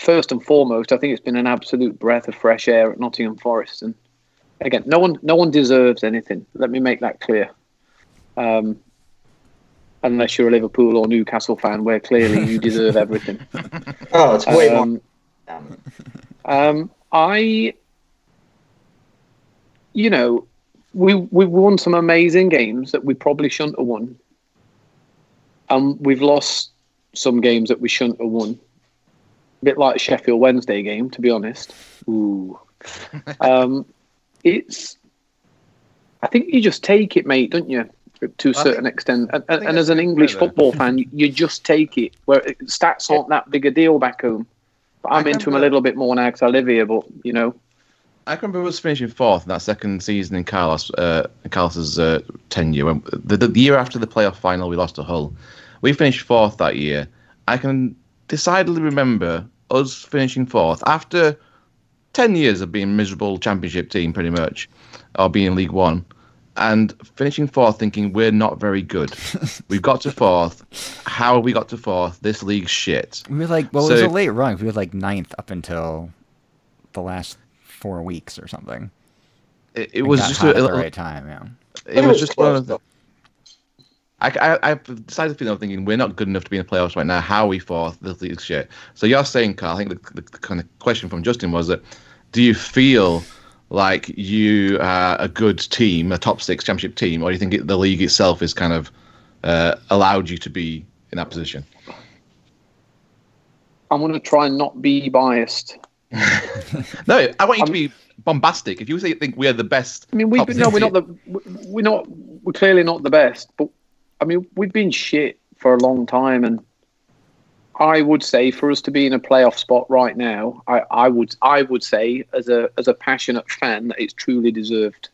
first and foremost, I think it's been an absolute breath of fresh air at Nottingham Forest. And again, no one, no one deserves anything. Let me make that clear. Um, unless you're a Liverpool or Newcastle fan, where clearly you deserve everything. <laughs> Oh, it's way more. Um, um, I, you know, we we've won some amazing games that we probably shouldn't have won, and we've lost some games that we shouldn't have won. A bit like Sheffield Wednesday game, to be honest. Ooh, <laughs> um, it's. I think you just take it, mate, don't you? To a certain think- extent, and, and, as an English football fan, you, you just take it. Where stats aren't that big a deal back home. I'm into him a little bit more now because I live here. But you know, I can remember us finishing fourth in that second season in Carlos uh, Carlos's uh, tenure. When, the, the year after the playoff final, we lost to Hull. We finished fourth that year. I can decidedly remember us finishing fourth after ten years of being a miserable championship team, pretty much, or being League One, and finishing fourth, thinking we're not very good. We've got to fourth. How have we got to fourth? This league's shit. We were like, well, it was a late run. We were like ninth up until the last four weeks or something. It, it was just a, at the right time. Yeah. it was just one of the. I, I, I've decided to feel thinking we're not good enough to be in the playoffs right now. How are we fourth? This league's shit. So you're saying, Carl, I think the, the, the kind of question from Justin was that do you feel like you are a good team, a top six championship team, or do you think it, the league itself is kind of uh, allowed you to be in that position? I'm going to try and not be biased. <laughs> No, I want you to be bombastic. If you say think we're the best, I mean, we've been, no, we're not the we're not we're clearly not the best, but I mean, we've been shit for a long time, and I would say for us to be in a playoff spot right now, I, I would I would say as a as a passionate fan that it's truly deserved.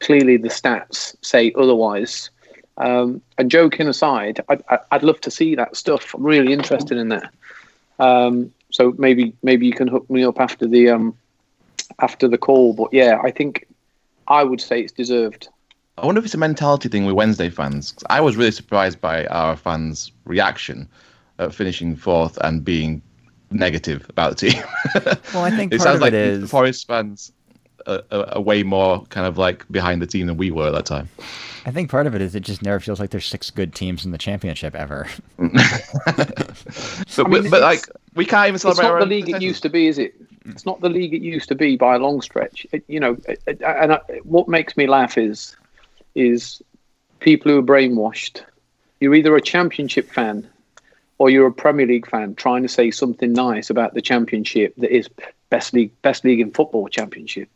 Clearly, the stats say otherwise. Um, and joking aside, I'd, I'd- love to see that stuff. I'm really interested in that. Um, so maybe maybe you can hook me up after the um, after the call. But yeah, I think I would say it's deserved. I wonder if it's a mentality thing with Wednesday fans. I was really surprised by our fans' reaction at finishing fourth and being negative about the team. <laughs> Well, I think <laughs> it part sounds of like it is- Forest fans are, are, are way more kind of like behind the team than we were at that time. I think part of it is it just never feels like there's six good teams in the championship ever. <laughs> But, I mean, but like we can't even It's celebrate. not the own league it used to be, is it? It's not the league it used to be by a long stretch. It, you know, it, it- and I, what makes me laugh is is people who are brainwashed. You're either a championship fan or you're a Premier League fan trying to say something nice about the championship that is best league best league in football championship.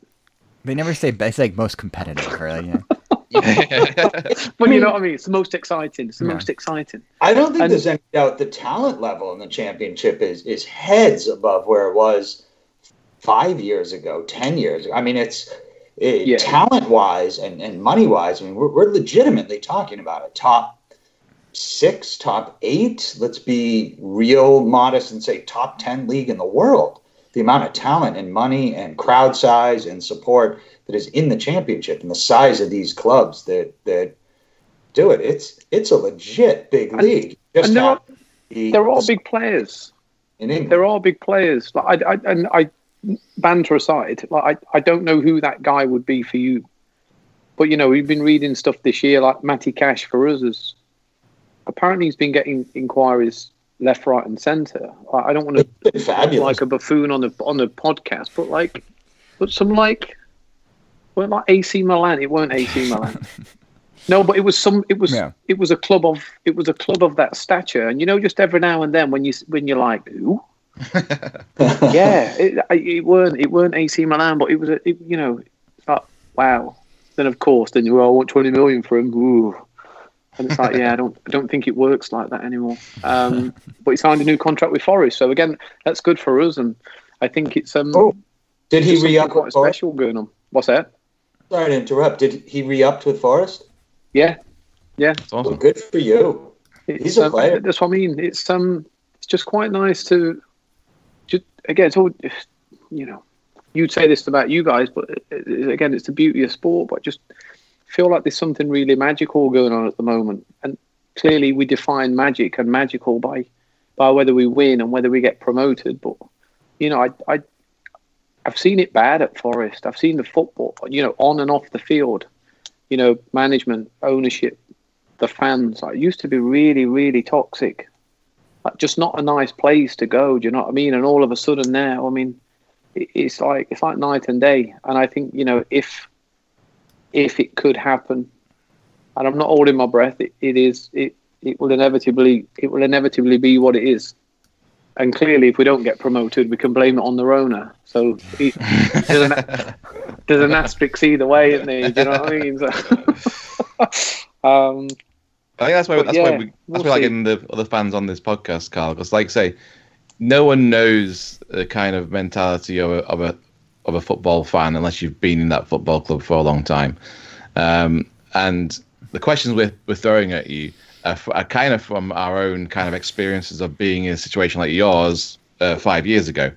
They never say best, like most competitive, really. like, you know, <laughs> <laughs> But you know what I mean? It's the most exciting. It's the Yeah. most exciting. I don't think And- there's any doubt the talent level in the championship is is heads above where it was five years ago, ten years ago. I mean, it's it, Yeah. talent wise and, and money wise. I mean, we're, we're legitimately talking about a top six, top eight. Let's be real modest and say top ten league in the world. The amount of talent and money and crowd size and support that is in the championship and the size of these clubs that that do it. It's it's a legit big league. Just and they're all- They're all big players. in England. They're all big players. Like I, I and I banter aside, like I, I don't know who that guy would be for you. But you know, we've been reading stuff this year, like Matty Cash for us is apparently he's been getting inquiries left, right, and centre. I, I don't want to It's been fabulous. like a buffoon on the on the podcast, but like, but some like, well, like AC Milan. It weren't AC <laughs> Milan. no, but it was some. It was Yeah. it was a club of it was a club of that stature, and you know, just every now and then when you when you're like, who? <laughs> yeah, it, it weren't it weren't AC Milan, but it was a it, you know, it's like wow. Then of course, then you well, I want twenty million for him. Ooh. And it's like, yeah, I don't, I don't think it works like that anymore. Um, <laughs> but he signed a new contract with Forest, so again, that's good for us, and I think it's um, Oh, Did he re-up quite with Forest? special going on. What's that? Sorry to interrupt. Did he re-upped with Forest? Yeah, yeah. It's Well, awesome. good for you. It's, He's a um, player. That's what I mean. It's um, it's just quite nice to, just again, it's all, you know, you'd say this about you guys, but it, it- again, it's the beauty of sport. But just feel like there's something really magical going on at the moment, and clearly we define magic and magical by by whether we win and whether we get promoted. But you know, I I I've seen it bad at Forest. I've seen the football, you know, on and off the field. You know, management, ownership, the fans. It used to be really, really toxic. Like, just not a nice place to go. Do you know what I mean? And all of a sudden now, I mean, it's like it's like night and day. And I think you know, if if it could happen, and I'm not holding my breath, it, it is it it will inevitably it will inevitably be what it is. And clearly, if we don't get promoted, we can blame it on the Rona. So it, there's, an, there's an asterisk either way, isn't there? Do you know what I mean? So, <laughs> um, I think that's why that's yeah, why we, that's we'll why like getting the other fans on this podcast, Carl. Because like I say, no one knows the kind of mentality of a of a of a football fan unless you've been in that football club for a long time. Um, and the questions we're we're throwing at you are, f- are kind of from our own kind of experiences of being in a situation like yours uh, five years ago.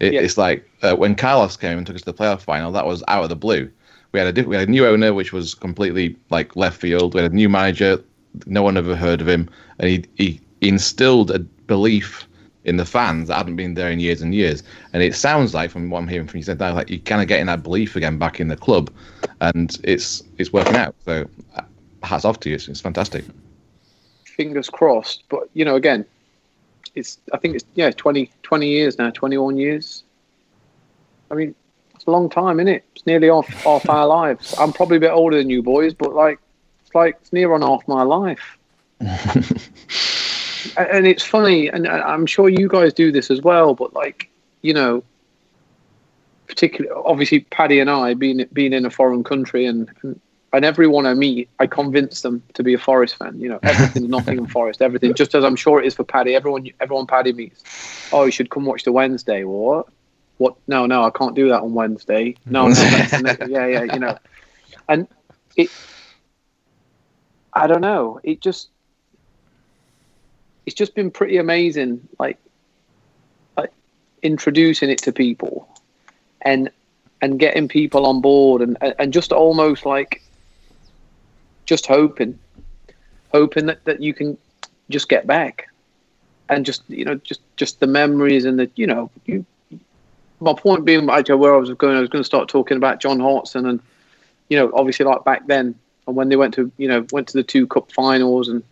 It, Yeah. It's like uh, when Carlos came and took us to the playoff final. That was out of the blue. We had a diff- we had a new owner, which was completely like left field. We had a new manager, no one ever heard of him, and he he instilled a belief in the fans that hadn't been there in years and years. And it sounds like, from what I'm hearing from you said, that like you're kind of getting that belief again back in the club, and it's it's working out. So uh, hats off to you. It's, it's fantastic. fingers crossed. But you know, again, it's I think it's yeah, 20, 20 years now, twenty one years. I mean, it's a long time, isn't it? It's nearly half half <laughs> our lives. I'm probably a bit older than you boys, but like it's like it's near on half my life. <laughs> And it's funny, and I- I'm sure you guys do this as well. But like, you know, particularly obviously Paddy and I being being in a foreign country and, and and everyone I meet, I convince them to be a Forest fan. You know, everything's Nottingham Forest, everything. Just as I'm sure it is for Paddy. Everyone, everyone Paddy meets. Oh, you should come watch the Wednesday. What? What? No, no, I can't do that on Wednesday. No, no, that's <laughs> yeah, yeah, you know, and it. I don't know. It just. It's just been pretty amazing, like, like introducing it to people, and and getting people on board, and and just almost like just hoping, hoping that, that you can just get back, and just you know just just the memories and the you know you. My point being, like, where I was going, I was going to start talking about John Hartson, and you know, obviously, like back then, and when they went to you know went to the two cup finals, and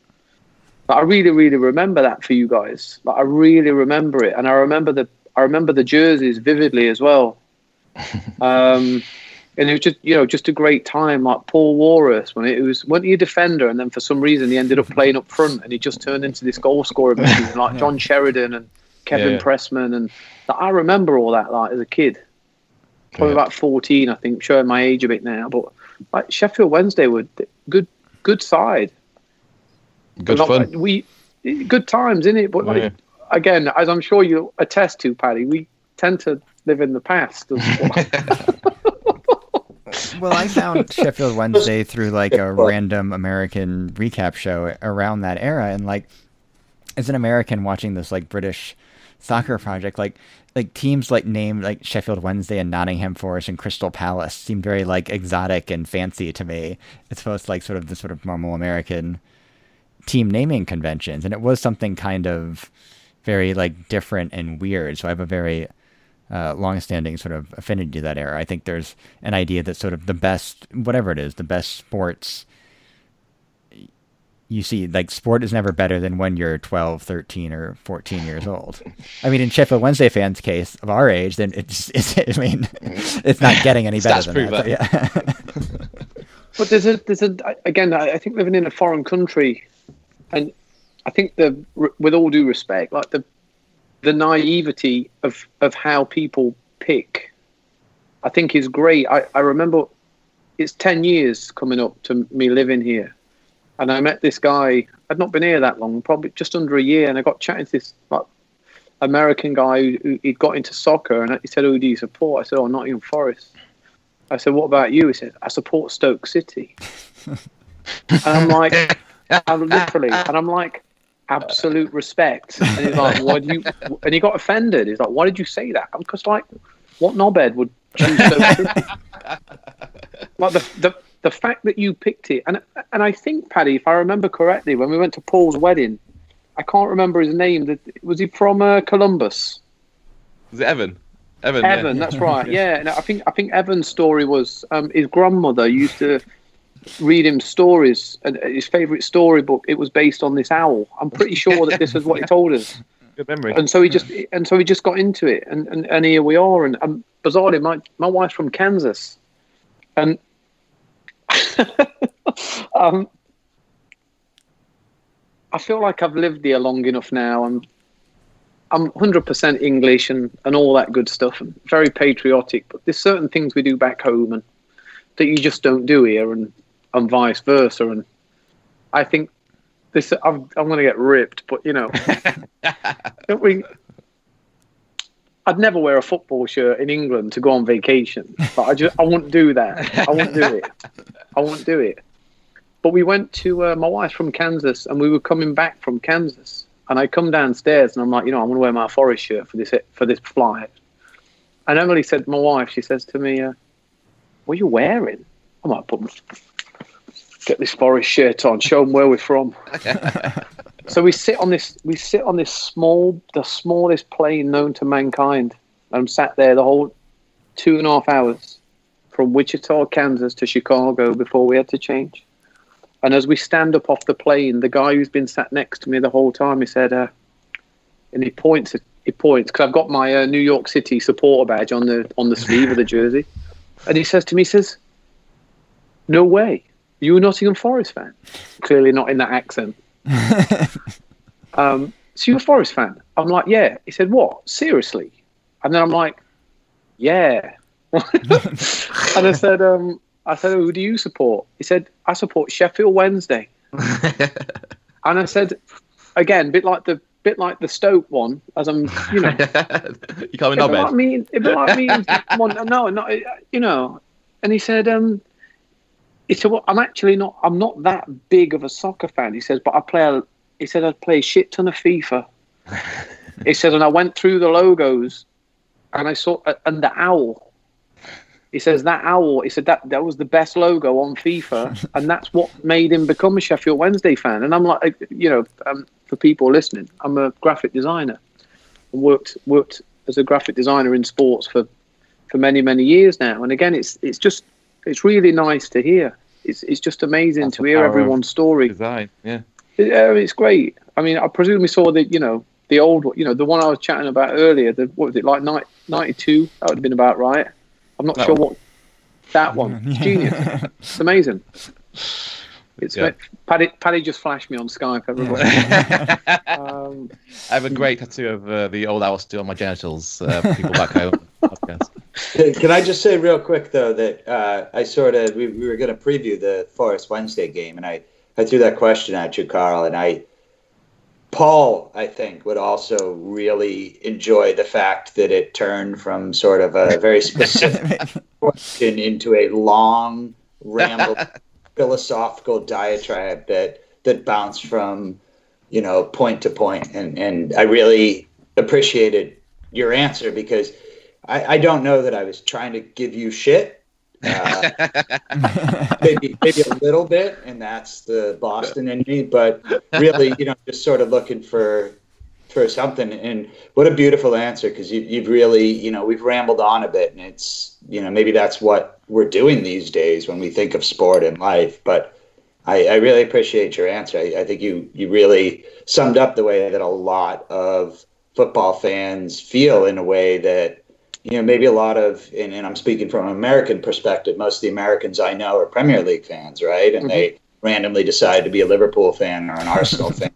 but I really, really remember that for you guys. Like I really remember it, and I remember the I remember the jerseys vividly as well. <laughs> Um, and it was just you know just a great time. Like Paul Warhurst when it was wasn't he a defender, and then for some reason he ended up playing up front, and he just turned into this goal scorer <laughs> machine, like John Sheridan and Kevin Yeah, yeah. Pressman, and like, I remember all that like as a kid. Probably Yeah. about fourteen, I think, showing my age a bit now. But like Sheffield Wednesday were good, good side. Good Not- fun. We good times, in it. But like, Yeah. again, as I'm sure you attest to, Paddy, we tend to live in the past. as well. <laughs> Well, I found <laughs> Sheffield Wednesday through like a random American recap show around that era, and like, as an American watching this like British soccer project, like like teams like named like Sheffield Wednesday and Nottingham Forest and Crystal Palace seemed very like exotic and fancy to me. It's supposed to like sort of the sort of normal American team naming conventions, and it was something kind of very like different and weird. So I have a very uh, long-standing sort of affinity to that era. I think there's an idea that sort of the best, whatever it is, the best sports. You see, like sport is never better than when you're 12, 13, or 14 years old. I mean, in Sheffield Wednesday fans' case of our age, then it's, <laughs> it's I mean, it's not getting any better Stats than that. but yeah. <laughs> But there's a there's a again. I I think living in a foreign country, and I think the with all due respect, like the the naivety of of how people pick, I think is great. I I remember it's ten years coming up to me living here, and I met this guy. I'd not been here that long, probably just under a year, and I got chatting to this like American guy who, who he'd got into soccer, and he said, "Who do you support?" I said, "Oh, Nottingham Forest." I said, "What about you?" He said, "I support Stoke City." <laughs> and I'm like, <laughs> I'm literally, and I'm like, absolute respect. And he's like, "Why do you?" <laughs> And he got offended. He's like, "Why did you say that?" Because like, what knobhead would choose Stoke City? like the the the fact that you picked it, and and I think Paddy, if I remember correctly, when we went to Paul's wedding, I can't remember his name. That was he from uh, Columbus? Is it Evan? Evan. yeah. Evan, that's <laughs> right. Yeah, and I think I think Evan's story was um, his grandmother used to read him stories, and his favourite storybook. It was based on this owl. I'm pretty sure that this is what he told us. <laughs> Good memory. And so he just and so he just got into it, and, and, and here we are. And um, bizarrely, my my wife's from Kansas, and <laughs> um, I feel like I've lived here long enough now. I'm I'm 100% English and, and all that good stuff, and very patriotic. But there's certain things we do back home and that you just don't do here, and and vice versa. And I think this I'm, I'm going to get ripped, but you know, don't <laughs> we? I'd never wear a football shirt in England to go on vacation. But I just I wouldn't do that. I wouldn't do it. I wouldn't do it. But we went to uh, my wife's from Kansas, and we were coming back from Kansas, and I come downstairs, and I'm like, you know, I'm going to wear my forest shirt for this for this flight. And Emily said, my wife, she says to me, uh, "What are you wearing?" I might put get this forest shirt on, show them where we're from. <laughs> so we sit on this we sit on this small the smallest plane known to mankind. I'm sat there the whole two and a half hours from Wichita, Kansas to Chicago before we had to change. And as we stand up off the plane, the guy who's been sat next to me the whole time, he said, uh, and he points, he points because I've got my uh, New York City supporter badge on the on the sleeve of the jersey, and he says to me, he says, "No way, you a Nottingham Forest fan?" Clearly not in that accent. <laughs> um, so you're a Forest fan? I'm like, yeah. He said, what? Seriously? And then I'm like, yeah. <laughs> and I said, um, I said, who do you support? He said, I support Sheffield Wednesday. <laughs> and I said, again, bit like the bit like the Stoke one, as I'm, you know, you can't be like me, it'd be like me. one, no, no, you know. And he said, um, he said, well, I'm actually not, I'm not that big of a soccer fan. He says, but I play, a, he said, I play a shit ton of FIFA. <laughs> he said, and I went through the logos, and I saw, uh, and the owl. He says that owl. He said that that was the best logo on FIFA, <laughs> and that's what made him become a Sheffield Wednesday fan. And I'm like, uh, you know, um, for people listening, I'm a graphic designer, and worked worked as a graphic designer in sports for for many many years now. And again, it's it's just it's really nice to hear. It's it's just amazing That's to hear everyone's story. Design, yeah. Yeah, it's great. I mean, I presume we saw the you know the old you know the one I was chatting about earlier. The what was it like ninety two? That would have been about right. I'm not That sure one. what that one. <laughs> It's genius. It's amazing. It's Yeah. Paddy. Paddy just flashed me on Skype. Everybody. <laughs> um, I have a great tattoo of uh, the old owl still on my genitals. Uh, people back home. <laughs> Can I just say real quick though that uh, I sort of we, we were going to preview the Forest Wednesday game, and I I threw that question at you, Carl, and I Paul I think would also really enjoy the fact that it turned from sort of a very specific <laughs> question into a long ramble <laughs> philosophical diatribe that that bounced from you know point to point and and I really appreciated your answer because I, I don't know that I was trying to give you shit. Uh, <laughs> maybe maybe a little bit and that's the Boston in me but really you know just sort of looking for for something. And what a beautiful answer because you, you've really you know we've rambled on a bit and it's you know maybe that's what we're doing these days when we think of sport and life but I, I really appreciate your answer. I, I think you you really summed up the way that a lot of football fans feel in a way that you know maybe a lot of and, and I'm speaking from an American perspective most of the Americans I know are Premier League fans right and they randomly decide to be a Liverpool fan or an Arsenal <laughs> fan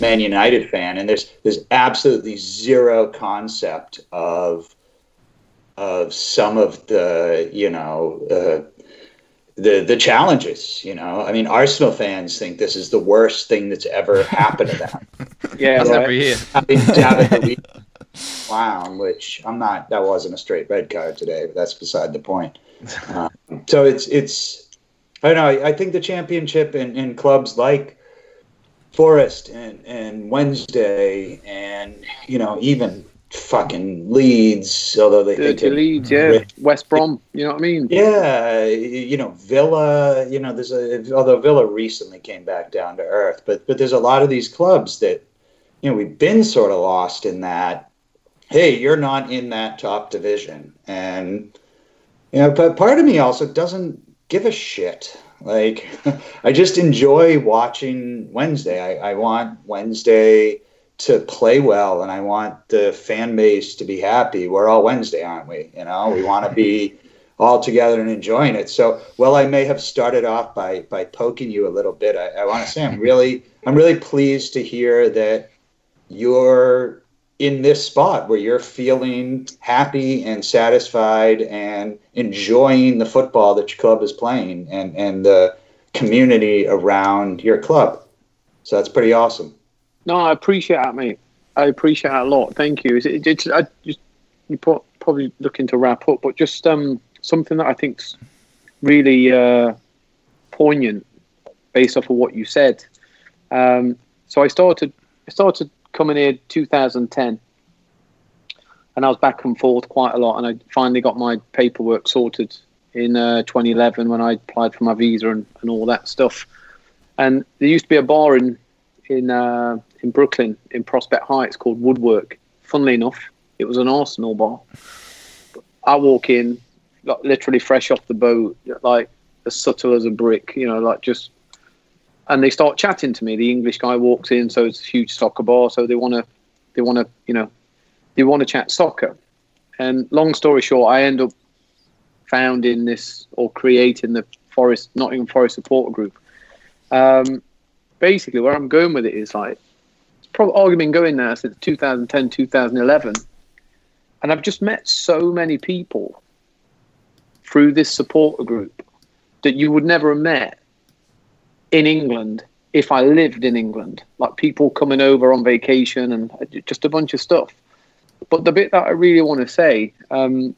Man United fan, and there's there's absolutely zero concept of of some of the you know uh, the the challenges. You know, I mean, Arsenal fans think this is the worst thing that's ever happened to them. <laughs> yeah, That's right. every year. Having David Luiz clown, which I'm not. That wasn't a straight red card today, but that's beside the point. Uh, so it's it's. I don't know. I, think the championship in, in clubs like Forest and, and Wednesday and you know even fucking Leeds, although they Dirty they're- Leeds, yeah. West Brom. You know what I mean? yeah, you know Villa. You know, there's a although Villa recently came back down to earth, but but there's a lot of these clubs that you know we've been sort of lost in that. Hey, you're not in that top division, and you know, but part of me also doesn't give a shit. Like, <laughs> I just enjoy watching Wednesday. I, I want Wednesday to play well, and I want the fan base to be happy. We're all Wednesday, aren't we? You know, we want to be <laughs> all together and enjoying it. So, while I may have started off by by poking you a little bit, I, I want to say I'm really I'm really pleased to hear that you're in this spot where you're feeling happy and satisfied and enjoying the football that your club is playing and and the community around your club. So that's pretty awesome. No, I appreciate that, mate. I appreciate that a lot. Thank you. It, it, I just you probably looking to wrap up, but just um, something that I think's really uh, poignant based off of what you said. Um, so I started I started coming here 2010, and I was back and forth quite a lot, and I finally got my paperwork sorted in uh, 2011 when I applied for my visa and, and all that stuff. And there used to be a bar in in uh, in Brooklyn in Prospect Heights called Woodwork. Funnily enough, it was an Arsenal bar. I walk in, like, literally fresh off the boat, like as subtle as a brick, you know, like just. And they start chatting to me. The English guy walks in, so it's a huge soccer bar. So they want to, they want to, you know, they want to chat soccer. And long story short, I end up founding this or creating the Forest Nottingham Forest supporter group. Um, basically, where I'm going with it is like it's probably already been going now since 2010, 2011, and I've just met so many people through this supporter group that you would never have met in England if I lived in England. Like people coming over on vacation and just a bunch of stuff. But the bit that I really want to say, um,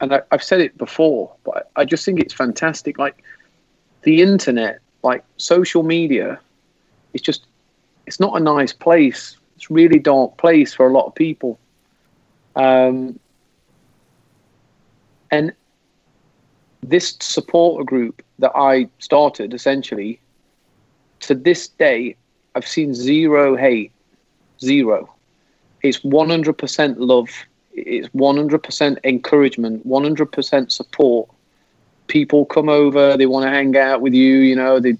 and I, have said it before, but I just think it's fantastic. Like the internet, like social media, it's just it's not a nice place. It's really dark place for a lot of people. Um, and this supporter group that I started essentially to this day, I've seen zero hate, zero. It's 100% love. It's 100% encouragement, 100% support. People come over, they want to hang out with you, you know, they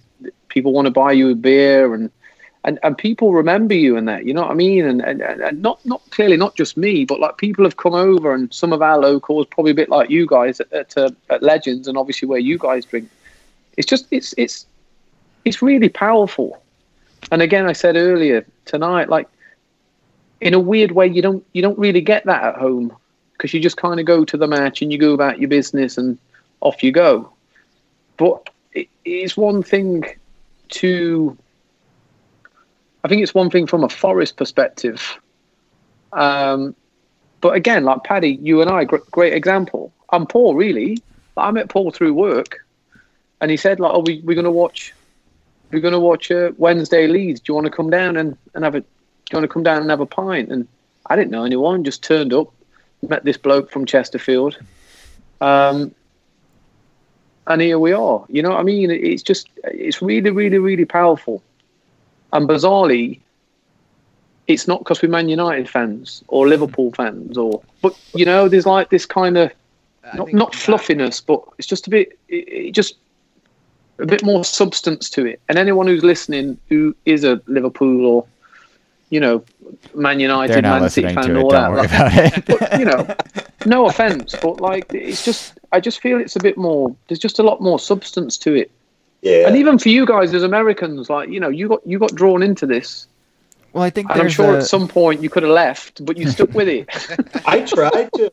people want to buy you a beer and and, and people remember you in that, you know what I mean? And, and, and not not clearly not just me, but like people have come over and some of our locals, probably a bit like you guys at, at, uh, at Legends and obviously where you guys drink. It's just it's it's it's really powerful. And again, I said earlier tonight, like in a weird way, you don't you don't really get that at home because you just kind of go to the match and you go about your business and off you go. But it is one thing to I think it's one thing from a forest perspective. Um, but again, like Paddy, you and I, great, example. I'm Paul, really. I met Paul through work, and he said, "Like, oh, we, we're going to watch, we're going to watch uh, Wednesday Leeds. Do you want to come down and, and have a, do you want to come down and have a pint?" And I didn't know anyone, just turned up, met this bloke from Chesterfield, um, and here we are. You know what I mean? It's just, it's really, really, really powerful. And bizarrely, it's not because we're Man United fans or Liverpool fans, or but you know, there's like this kind of not, not fluffiness, but it's just a bit, it, it just a bit more substance to it. And anyone who's listening who is a Liverpool or you know Man United, Man City fan, all that, like, but, you know, no offense, but like it's just, I just feel it's a bit more. There's just a lot more substance to it. Yeah. And even for you guys as Americans, like you know, you got you got drawn into this. Well, I think and I'm sure a... at some point you could have left, but you stuck with it. <laughs> I tried to.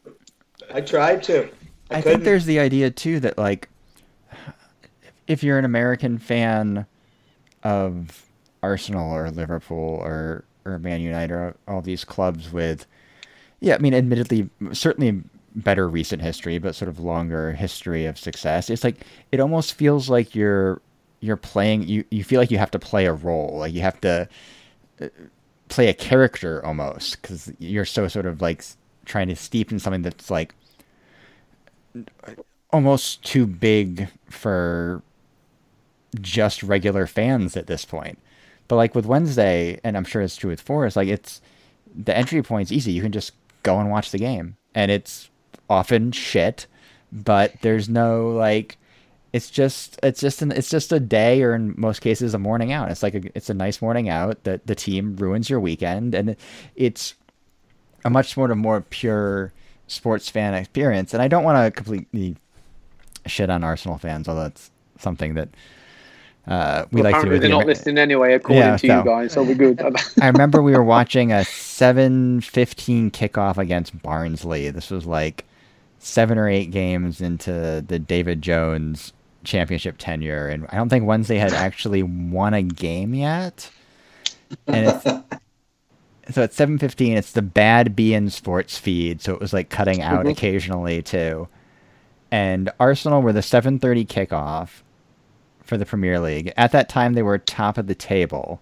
I tried to. I, I think there's the idea too that like, if you're an American fan of Arsenal or Liverpool or or Man United or all these clubs with, yeah, I mean, admittedly, certainly better recent history, but sort of longer history of success. It's like it almost feels like you're you're playing. You you feel like you have to play a role. Like you have to uh, play a character almost because you're so sort of like trying to steep in something that's like almost too big for just regular fans at this point. But like with Wednesday, and I'm sure it's true with Forest, like it's the entry point's easy. You can just go and watch the game, and it's often shit, but there's no like it's just it's just an it's just a day or in most cases a morning out. It's like a, it's a nice morning out that the team ruins your weekend and it's a much more more pure sports fan experience. And I don't want to completely shit on Arsenal fans, although that's something that uh, we well, like to do. They're not Amer- listening anyway, according Yeah, to so- you guys. So we're good. <laughs> I remember we were watching a 7-15 kickoff against Barnsley. This was like seven or eight games into the David Jones championship tenure, and I don't think Wednesday had actually won a game yet. And it's <laughs> so at 7:15, it's the bad B beIN Sports feed, so it was like cutting out Mhm. occasionally too. And Arsenal were the 7:30 kickoff for the Premier League. At that time, they were top of the table.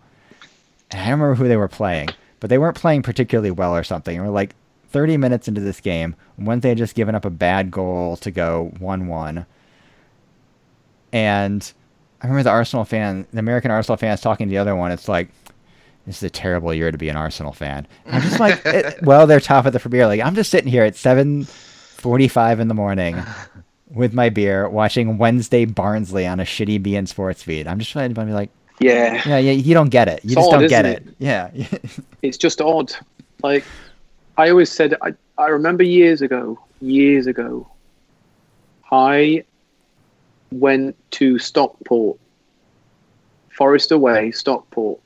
And I don't remember who they were playing, but they weren't playing particularly well or something. And we're like 30 minutes into this game, Wednesday had just given up a bad goal to go 1-1. And I remember the Arsenal fan, the American Arsenal fans talking to the other one. It's like, this is a terrible year to be an Arsenal fan. I'm just like, it, <laughs> well, they're top of the Premier League. I'm just sitting here at 7:45 in the morning <laughs> with my beer, watching Wednesday Barnsley on a shitty beIN Sports feed. I'm just trying to be like, yeah, yeah, yeah, you don't get it. You It's just odd, don't get isn't it. Yeah. <laughs> it's just odd. Like I always said, I, I remember years ago, years ago, I went to Stockport, Forest away, Stockport,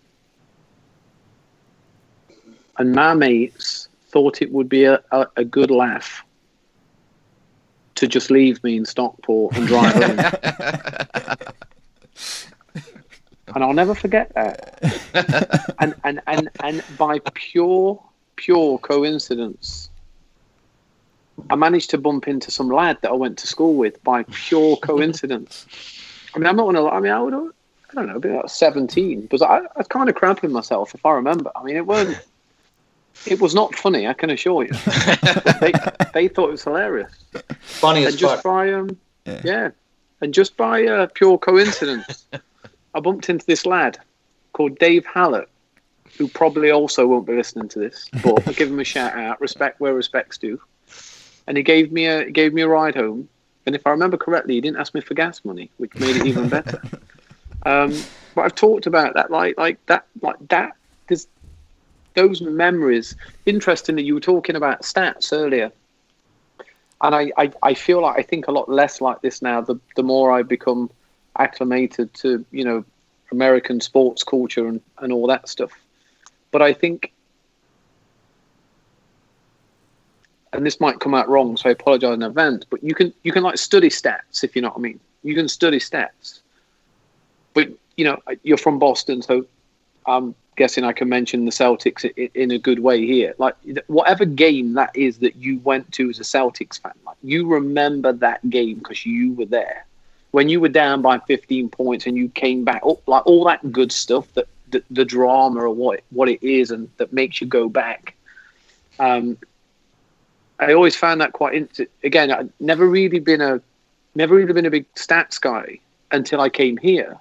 and my mates thought it would be a, a, a good laugh to just leave me in Stockport and drive home. <laughs> and I'll never forget that. and, and, and, and by pure, pure coincidence, I managed to bump into some lad that I went to school with by pure <laughs> coincidence. I mean, I'm not gonna. lie, I mean, I would. I don't know, about about 17. But I, I was kind of cramping myself, if I remember. I mean, it weren't. It was not funny, I can assure you. <laughs> they, they thought it was hilarious Funny as just fuck. by um Yeah. yeah. and just by uh, pure coincidence <laughs> i bumped into this lad called dave hallett who probably also won't be listening to this but i'll <laughs> give him a shout out. Respect where respect's due. And he gave me a gave me a ride home. And if i remember correctly he didn't ask me for gas money which made it even better. <laughs> Um but i've talked about that like like that like that there's those memories. Interestingly you were talking about stats earlier. And I, I, I feel like I think a lot less like this now. The the more I become acclimated to you know American sports culture and, and all that stuff. But I think, and this might come out wrong, so I apologize in advance. But you can you can like study stats if you know what I mean. You can study stats, but you know you're from Boston, so I'm guessing I can mention the Celtics in a good way here. Like whatever game that is that you went to as a Celtics fan, like you remember that game because you were there when you were down by 15 points and you came back. up, like all that good stuff that the, drama or what what it is and that makes you go back. Um, I always found that quite int- again. I've never really been a never really been a big stats guy until I came here.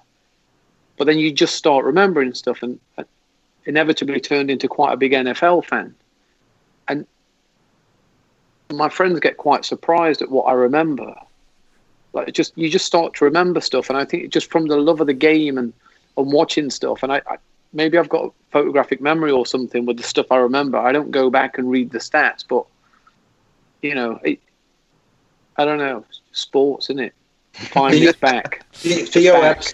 But then you just start remembering stuff, and inevitably turned into quite a big NFL fan. And my friends get quite surprised at what I remember. Like just you just start to remember stuff, and I think just from the love of the game and and watching stuff, and I, I maybe I've got photographic memory or something with the stuff I remember. I don't go back and read the stats, but you know, it, I don't know, sports, isn't it? Finding its back. The- Theo. Epps,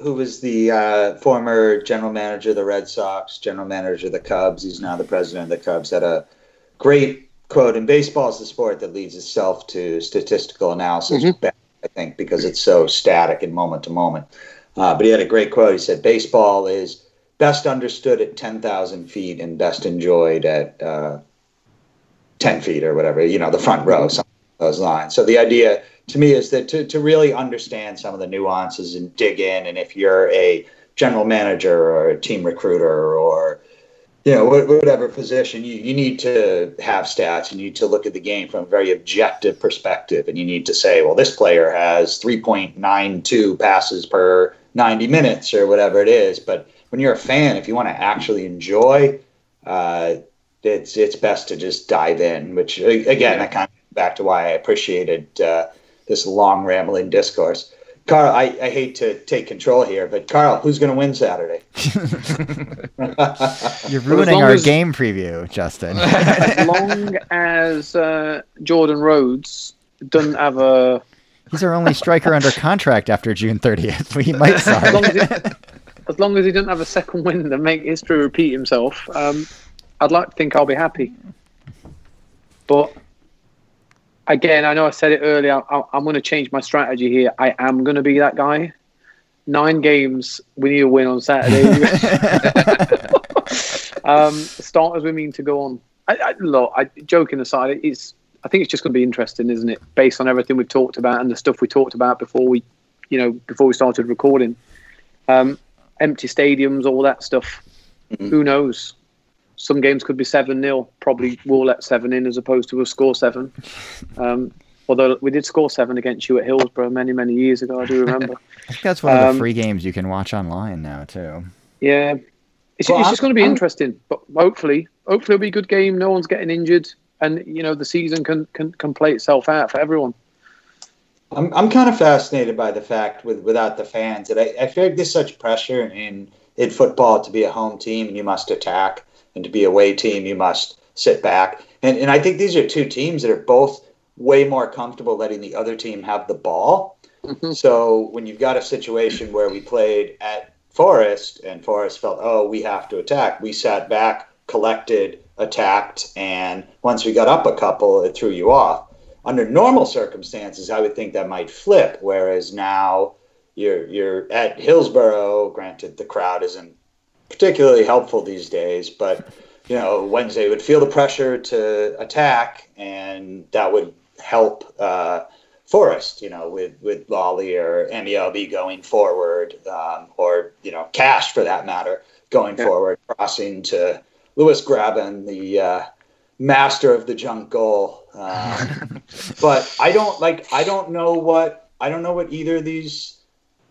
who was the uh, former general manager of the Red Sox, general manager of the Cubs, he's now the president of the Cubs, had a great quote. And baseball is the sport that leads itself to statistical analysis, Mhm. I think, because it's so static and moment to moment. Uh, but he had a great quote. He said, Baseball is best understood at 10,000 feet and best enjoyed at uh, 10 feet or whatever, you know, the front row, something along those lines. So the idea to me is that to, to really understand some of the nuances and dig in, and if you're a general manager or a team recruiter or you know whatever position, you, you need to have stats. You need to look at the game from a very objective perspective, and you need to say, well, this player has 3.92 passes per 90 minutes or whatever it is. But when you're a fan, if you want to actually enjoy, uh, it's it's best to just dive in. Which a- again, I kind of back to why I appreciated uh, this long rambling discourse. Carl, I, I hate to take control here, but Carl, who's going to win Saturday? <laughs> <laughs> You're ruining our as- game preview, Justin. <laughs> as long as uh, Jordan Rhodes doesn't have a He's our only striker under contract after June 30th. We might as long as, he, as long as he doesn't have a second win and make history repeat himself, um, I'd like to think I'll be happy. But again, I know I said it earlier. I, I'm going to change my strategy here. I am going to be that guy. Nine games, we need a win on Saturday. <laughs> <laughs> um, starters we mean to go on. I, I, look, I, joking aside, it's. I think it's just going to be interesting, isn't it? Based on everything we've talked about and the stuff we talked about before we, you know, before we started recording. Um, empty stadiums, all that stuff. Who knows? Some games could be seven 0 Probably we'll let seven in as opposed to a score seven. <laughs> Um, although we did score seven against you at Hillsborough many many years ago, I do remember. <laughs> I think that's one of Um, the free games you can watch online now too. Yeah, it's, Well, it's just going to be I'm- interesting. But hopefully, hopefully it'll be a good game. No one's getting injured, and you know the season can can, can play itself out for everyone. I'm, I'm kind of fascinated by the fact with without the fans that I, I feel like there's such pressure in in football to be a home team and you must attack, and to be a away team you must sit back. And and I think these are two teams that are both way more comfortable letting the other team have the ball. Mhm. So when you've got a situation where we played at Forest and Forest felt, oh, we have to attack, we sat back, collected, attacked, and once we got up a couple, it threw you off under normal circumstances, I would think that might flip. Whereas now you're you're at Hillsborough. Granted, the crowd isn't particularly helpful these days, but you know Wednesday would feel the pressure to attack, and that would help uh, Forest. You know, with with Lolley or Ameobi going forward, um, or you know Cash for that matter going Yeah. forward, crossing to Lewis Grabban, the uh, master of the junk goal. Um, <laughs> but I don't like. I don't know what. I don't know what either of these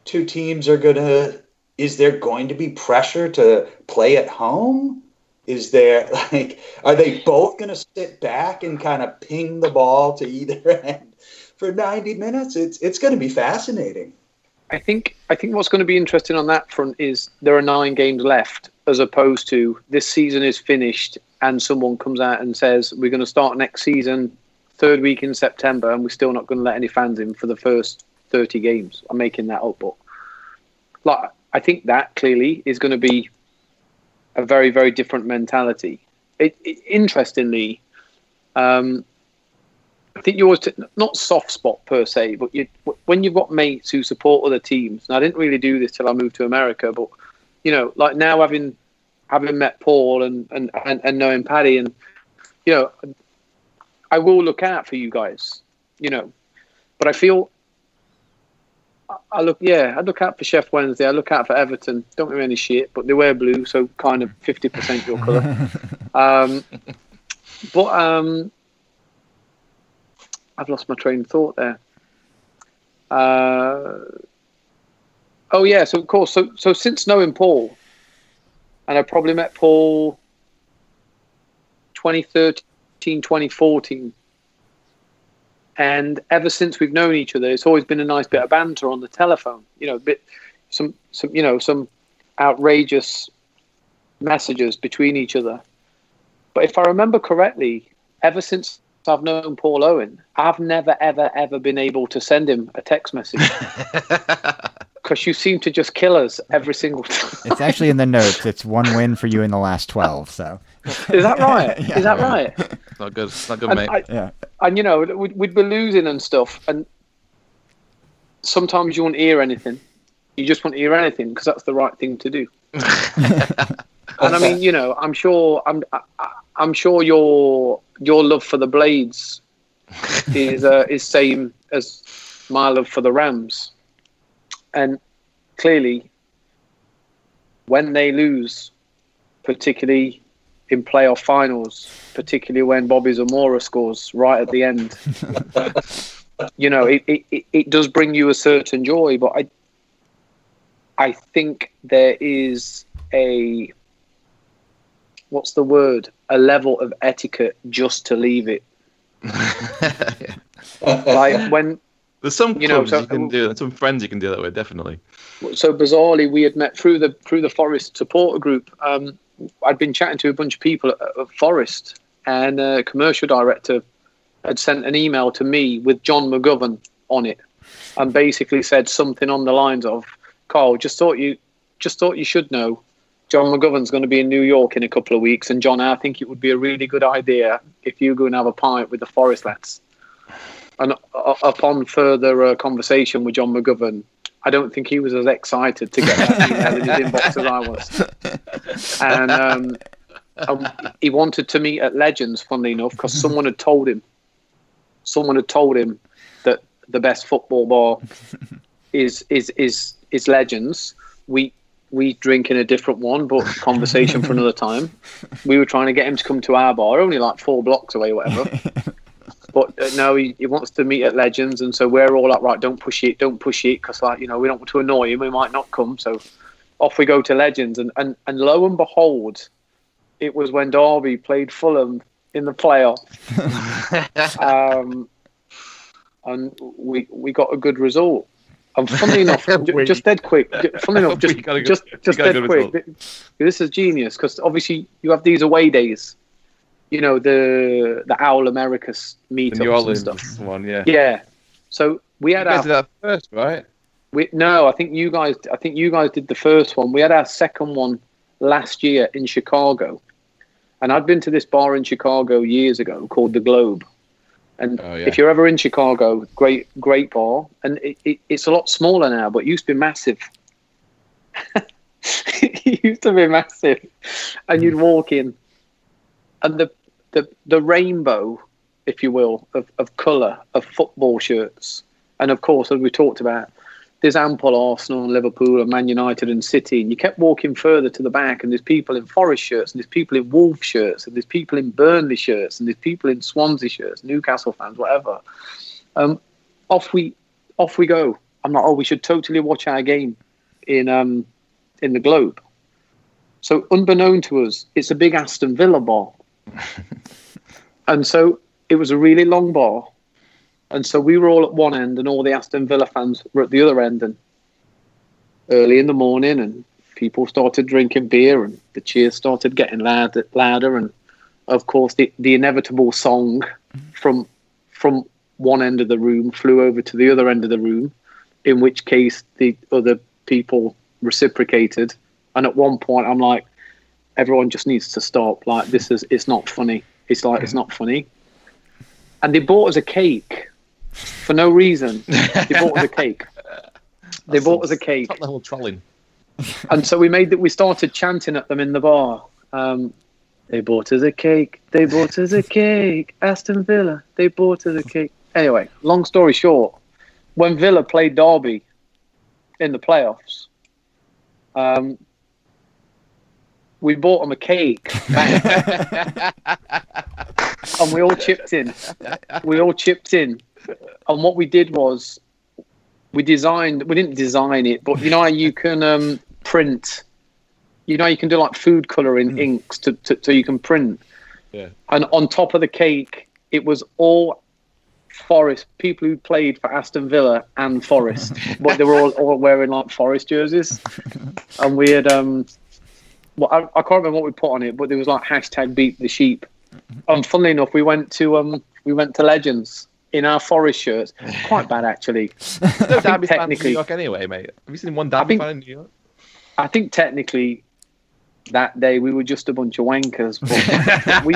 two teams are gonna. Is there going to be pressure to play at home? Is there <laughs> like? Are they both gonna sit back and kind of ping the ball to either <laughs> end for ninety minutes? It's it's gonna be fascinating. I think I think what's going to be interesting on that front is there are nine games left, as opposed to this season is finished and someone comes out and says we're going to start next season third week in September and we're still not going to let any fans in for the first thirty games. I'm making that up, but like I think that clearly is going to be a very very different mentality. It, it, interestingly, um, I think yours t- not soft spot per se, but you, when you've got mates who support other teams. And I didn't really do this till I moved to America, but you know, like now having having met Paul and and and, and knowing Paddy, and you know, I will look out for you guys. You know, but I feel. I- look, yeah, I look out for Sheff Wednesday. I look out for Everton. Don't give me any shit, but they wear blue, so kind of fifty percent your colour. <laughs> Um, but um, I've lost my train of thought there. Uh, oh yeah, so of course, so so since knowing Paul, and I probably met Paul 2013, 2014. And ever since we've known each other, it's always been a nice bit of banter on the telephone. You know, bit some some you know some outrageous messages between each other. But if I remember correctly, ever since I've known Paul Owen, I've never, ever, ever been able to send him a text message <laughs> because you seem to just kill us every single time. It's actually in the <laughs> notes. It's one win for you in the last 12. So, Is that right? <laughs> Yeah. Is that right? Not good. Not good, And, mate. I, yeah. and you know, we'd, we'd be losing and stuff, and sometimes you won't hear anything. You just won't hear anything because that's the right thing to do. And I mean, you know, I'm sure, I'm, I, I'm sure your your love for the Blades is uh, <laughs> is same as my love for the Rams, and clearly, when they lose, particularly in playoff finals, particularly when Bobby Zamora scores right at the end, <laughs> you know, it, it, it- it does bring you a certain joy. But I, I think there is a what's the word? A level of etiquette just to leave it. <laughs> Like when There's some You know, so- you can do, some friends you can do that with, definitely. so bizarrely we had met through the through the Forest supporter group. Um, I'd been chatting to a bunch of people at, at Forest, and a commercial director had sent an email to me with John McGovern on it, and basically said something on the lines of, "Carl, just thought you just thought you should know." John McGovern's going to be in New York in a couple of weeks, and John, I think it would be a really good idea if you go and have a pint with the Forest lads. And uh, upon further uh, conversation with John McGovern, I don't think he was as excited to get that in his inbox as I was. And um, um, he wanted to meet at Legends, funnily enough, because someone had told him, someone had told him that the best football bar is is is is Legends. We we drink in a different one, but conversation for another time. <laughs> We were trying to get him to come to our bar, only like four blocks away, whatever. <laughs> But uh, no, he, he wants to meet at Legends, and so we're all like, right, don't push it, don't push it, because like you know we don't want to annoy him, he might not come. So off we go to Legends, and and, and lo and behold, it was when Derby played Fulham in the playoff, <laughs> um, and we we got a good result. And funnily <laughs> enough, ju- just dead quick, funnily enough, <laughs> just We got a good- just just dead quick. This is genius because obviously you have these away days, you know the the Owl Americas meetups New and stuff. one, yeah. Yeah, so we You had guys our that first, right? we, no, I think you guys. I think you guys did the first one. We had our second one last year in Chicago, and I'd been to this bar in Chicago years ago called the Globe. And Oh, yeah. if you're ever in Chicago, great, great bar, and it, it, it's a lot smaller now, but it used to be massive. <laughs> it used to be massive, and you'd hmm. walk in, and the the the rainbow, if you will, of, of colour of football shirts, and of course, as we talked about, there's ample Arsenal and Liverpool and Man United and City, and you kept walking further to the back, and there's people in Forest shirts, and there's people in Wolves shirts, and there's people in Burnley shirts, and there's people in Swansea shirts, Newcastle fans, whatever. Um, off we off we go. I'm like, oh, we should totally watch our game in um in the Globe. So unbeknown to us, it's a big Aston Villa bar, <laughs> and so it was a really long bar. And so we were all at one end, and all the Aston Villa fans were at the other end. And early in the morning, and people started drinking beer, and the cheers started getting louder, louder. And of course, the, the inevitable song from from one end of the room flew over to the other end of the room. In which case, the other people reciprocated. And at one point, I'm like, everyone just needs to stop. Like this is, it's not funny. It's like it's not funny. And they bought us a cake for no reason. <laughs> They bought us a cake. They bought us a cake, Top level trolling. and so we made that. We started chanting at them in the bar. Um, they bought us a cake. They bought us a cake. Aston Villa. They bought us a cake. Anyway, long story short, when Villa played Derby in the playoffs, um, we bought them a cake, <laughs> and we all chipped in. We all chipped in, and what we did was we designed. We didn't design it, but you know how you can um, print. You know, you can do like food coloring inks to, to so you can print. Yeah. And on top of the cake, it was all Forest people who played for Aston Villa and Forest, <laughs> but they were all, all wearing like Forest jerseys. And we had um, well, I, I can't remember what we put on it, but there was like hashtag beat the sheep. And funnily enough, we went to um, we went to Legends in our Forest shirts. Quite bad actually. <laughs> No Derby fan in New York anyway, mate. Have you seen one Derby think- fan in New York? I think technically that day we were just a bunch of wankers. But <laughs> we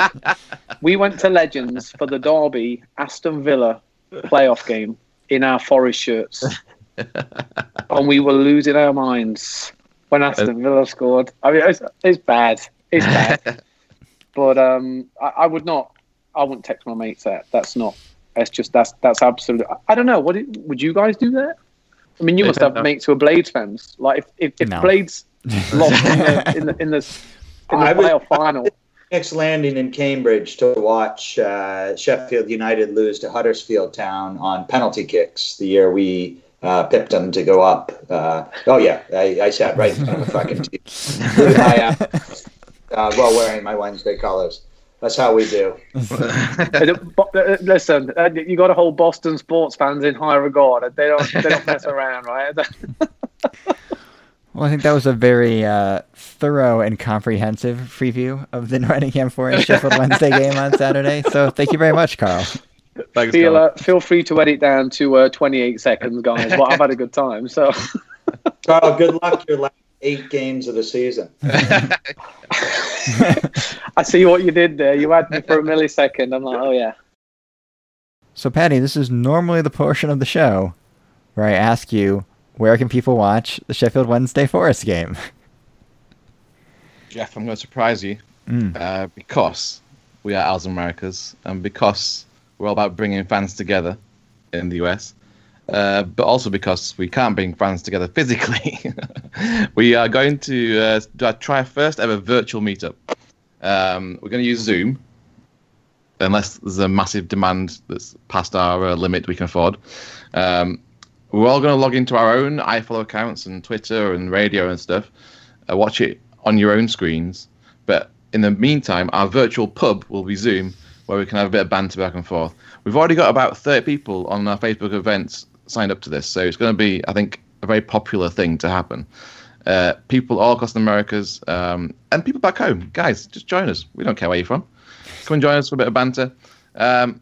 we went to Legends for the Derby Aston Villa playoff game in our Forest shirts, <laughs> and we were losing our minds when Aston Villa scored. I mean, it's, it's bad. It's bad. but um, I, I would not. I wouldn't text my mates that. That's not. That's just that's that's absolute. I, I don't know. What do- would you guys do that? I mean, you must have No. mates who are Blades fans. Like if if, if No. Blades <laughs> lost in the in the in the, in the I would- playoff final. Next landing in Cambridge to watch uh, Sheffield United lose to Huddersfield Town on penalty kicks the year we uh, pipped them to go up. Uh, oh yeah, I, I sat right in front of the fucking team, <laughs> With uh, uh, while wearing my Wednesday colors. That's how we do. <laughs> Listen, uh, you got to hold Boston sports fans in high regard. They don't, they don't mess around, right? <laughs> Well, I think that was a very uh, thorough and comprehensive preview of the <laughs> Nottingham Forest Sheffield Wednesday game on Saturday. So thank you very much, Carl. Thanks, feel, Carl. uh, feel free to edit down to uh, 28 seconds, guys. But I've had a good time. So, Carl, good luck your last eight games of the season. <laughs> I see what you did there. You had me for a millisecond. I'm like, oh yeah. So, Patty, this is normally the portion of the show where I ask you where can people watch the Sheffield Wednesday Forest game. Jeff, I'm going to surprise you Mm. uh, because we are Owls Americas and because we're all about bringing fans together in the US, uh, but also because we can't bring fans together physically. <laughs> we are going to uh, do our, try first ever virtual meetup. Um, we're going to use Zoom, unless there's a massive demand that's past our uh, limit we can afford. Um, we're all going to log into our own iFollow accounts and Twitter and radio and stuff. Uh, watch it on your own screens. But in the meantime, our virtual pub will be Zoom, where we can have a bit of banter back and forth. We've already got about 30 people on our Facebook events signed up to this, so it's going to be, I think, a very popular thing to happen. Uh, people all across the Americas um, and people back home, guys, just join us. We don't care where you're from. Come and join us for a bit of banter. Um,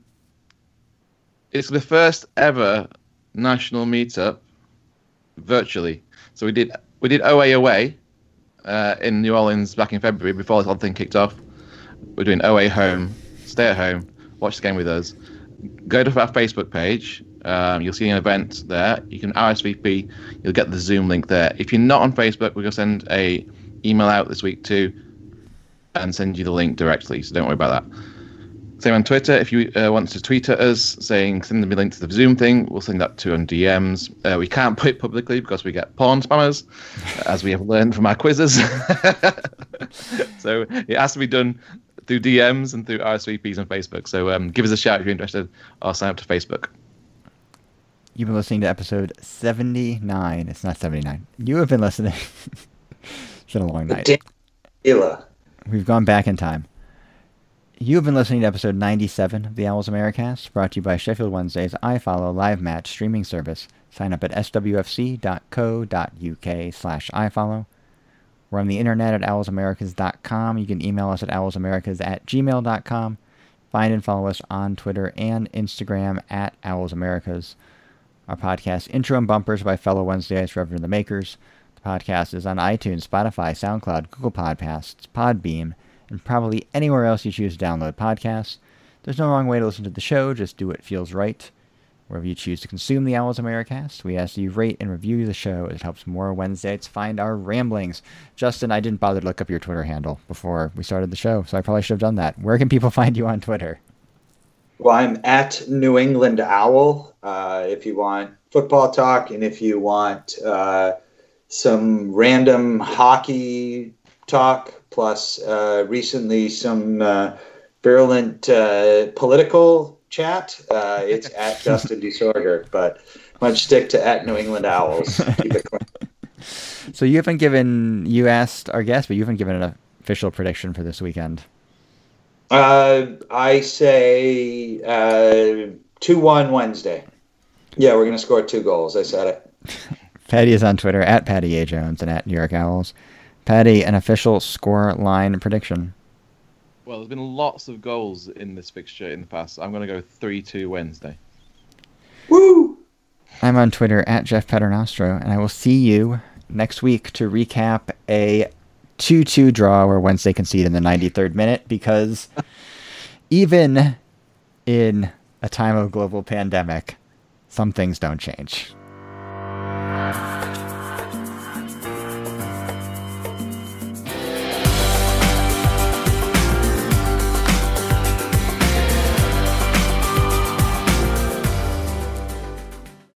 it's the first ever national meetup virtually. So we did we did OA away uh, in New Orleans back in February before this whole thing kicked off. We're doing OA home, stay at home, watch the game with us. Go to our Facebook page. Um, you'll see an event there. You can RSVP. You'll get the Zoom link there. If you're not on Facebook, we're gonna send a email out this week too, and send you the link directly. So don't worry about that. Same on Twitter. If you uh, want to tweet at us saying send me a link to the Zoom thing, we'll send that to on DMs. Uh, we can't put it publicly because we get porn spammers, <laughs> as we have learned from our quizzes. <laughs> so it has to be done through DMs and through RSVPs on Facebook. So um, give us a shout if you're interested, or sign up to Facebook. You've been listening to episode 79. It's not 79. You have been listening. <laughs> it's been a long night. We've gone back in time. You have been listening to episode 97 of the Owls Americast, brought to you by Sheffield Wednesday's iFollow live match streaming service. Sign up at swfc.co.uk slash iFollow. We're on the internet at owlsamericas.com. You can email us at owlsamericas at gmail.com. Find and follow us on Twitter and Instagram at owlsamericas. Our podcast intro and bumpers by fellow Wednesdays Reverend the Makers. The podcast is on iTunes, Spotify, SoundCloud, Google Podcasts, Podbean, and probably anywhere else you choose to download podcasts. There's no wrong way to listen to the show, just do what feels right. Wherever you choose to consume the Owls Americast, we ask that you rate and review the show. It helps more Wednesdays find our ramblings. Justin, I didn't bother to look up your Twitter handle before we started the show, so I probably should have done that. Where can people <laughs> find you on Twitter? Well, I'm at New England Owl. Uh, if you want football talk, and if you want uh, some random hockey talk, plus uh, recently some uh, virulent uh, political chat, uh, it's <laughs> at Justin Disorder. But much stick to at New England Owls. <laughs> Keep it clean. So you haven't given, you asked our guest, but you haven't given an official prediction for this weekend. Uh, I say uh, two one Wednesday. Yeah, we're gonna score two goals. I said it. <laughs> Patty is on Twitter at Patty A. Jones and at New York Owls. Patty, an official score line prediction. Well, there's been lots of goals in this fixture in the past. I'm going to go 3 2 Wednesday. Woo! I'm on Twitter at Jeff Paternostro, and I will see you next week to recap a 2 2 draw where Wednesday conceded in the 93rd minute because <laughs> even in a time of global pandemic, some things don't change.